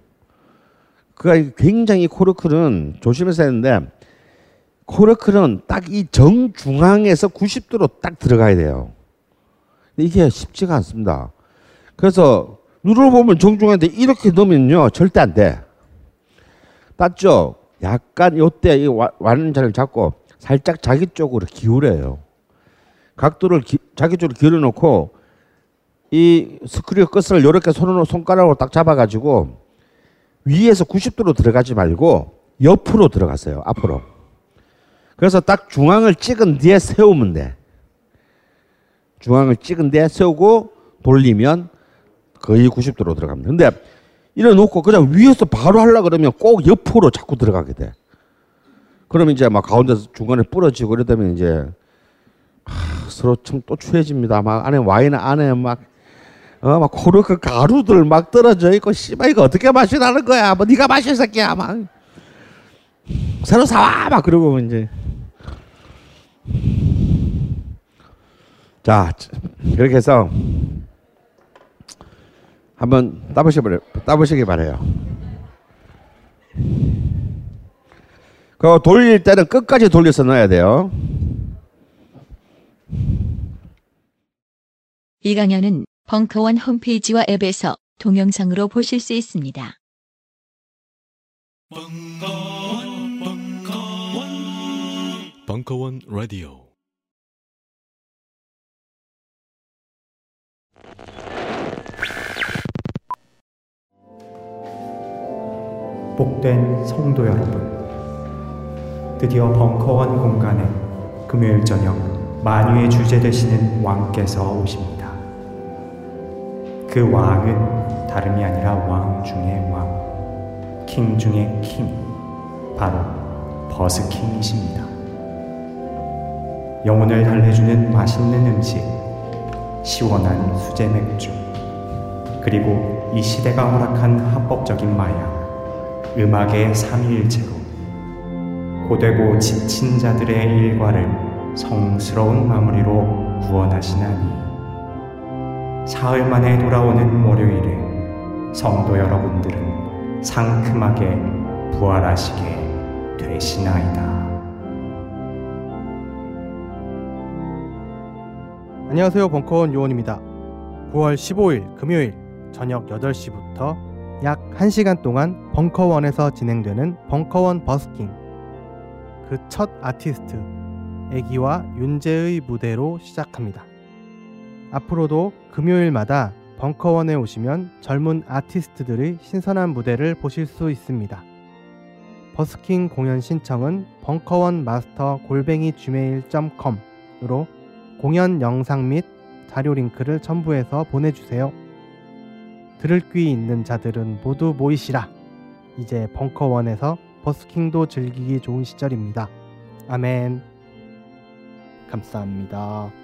그가 굉장히 코르크는 조심해서 했는데 코르크는 딱 이 정중앙에서 90도로 딱 들어가야 돼요. 이게 쉽지가 않습니다. 그래서 눌러보면 정중한데 이렇게 넣으면요 절대 안 돼. 맞죠? 약간 요때 이 완자를 잡고 살짝 자기 쪽으로 기울여요. 각도를 기, 자기 쪽으로 기울여 놓고 이 스크류 끝을 이렇게 손으로 손가락으로 딱 잡아가지고 위에서 90도로 들어가지 말고 옆으로 들어갔어요. 앞으로. 그래서 딱 중앙을 찍은 뒤에 세우면 돼. 중앙을 찍은 뒤에 세우고 돌리면 거의 90도로 들어갑니다. 근데 이래 놓고 그냥 위에서 바로 하려 그러면 꼭 옆으로 자꾸 들어가게 돼. 그러면 이제 막 가운데서 중간에 부러지고 이러다면 이제 하, 서로 참 또 추해집니다. 막 안에 와인 안에 막 어, 막 코르크 가루들 막 떨어져 있고 씨발 이거 어떻게 나는 거야? 뭐 네가 마실 새끼야 막 새로 사와 막 그러고 이제 자 그렇게 해서 한번 따보시 따보시기 바래요. 그 돌릴 때는 끝까지 돌려서 넣어야 돼요. 이 강연은 벙커원 홈페이지와 앱에서 동영상으로 보실 수 있습니다. 벙커 벙커원 라디오. 복된 성도 여러분, 드디어 벙커원 공간에 금요일 저녁 만유의 주제 되시는 왕께서 오십니다. 그 왕은 다름이 아니라 왕 중의 왕, 킹 중의 킹, 바로 버스킹이십니다. 영혼을 달래주는 맛있는 음식, 시원한 수제 맥주, 그리고 이 시대가 허락한 합법적인 마약, 음악의 삼위일체로 고되고 지친 자들의 일과를 성스러운 마무리로 구원하시나니 사흘 만에 돌아오는 월요일에 성도 여러분들은 상큼하게 부활하시게 되시나이다. 안녕하세요. 벙커원 요원입니다. 9월 15일 금요일 저녁 8시부터 약 1시간 동안 벙커원에서 진행되는 벙커원 버스킹 그 첫 아티스트 애기와 윤재의 무대로 시작합니다. 앞으로도 금요일마다 벙커원에 오시면 젊은 아티스트들의 신선한 무대를 보실 수 있습니다. 버스킹 공연 신청은 벙커원 마스터 골뱅이 gmail.com으로 공연 영상 및 자료 링크를 첨부해서 보내주세요. 들을 귀 있는 자들은 모두 모이시라. 이제 벙커원에서 버스킹도 즐기기 좋은 시절입니다. 아멘. 감사합니다.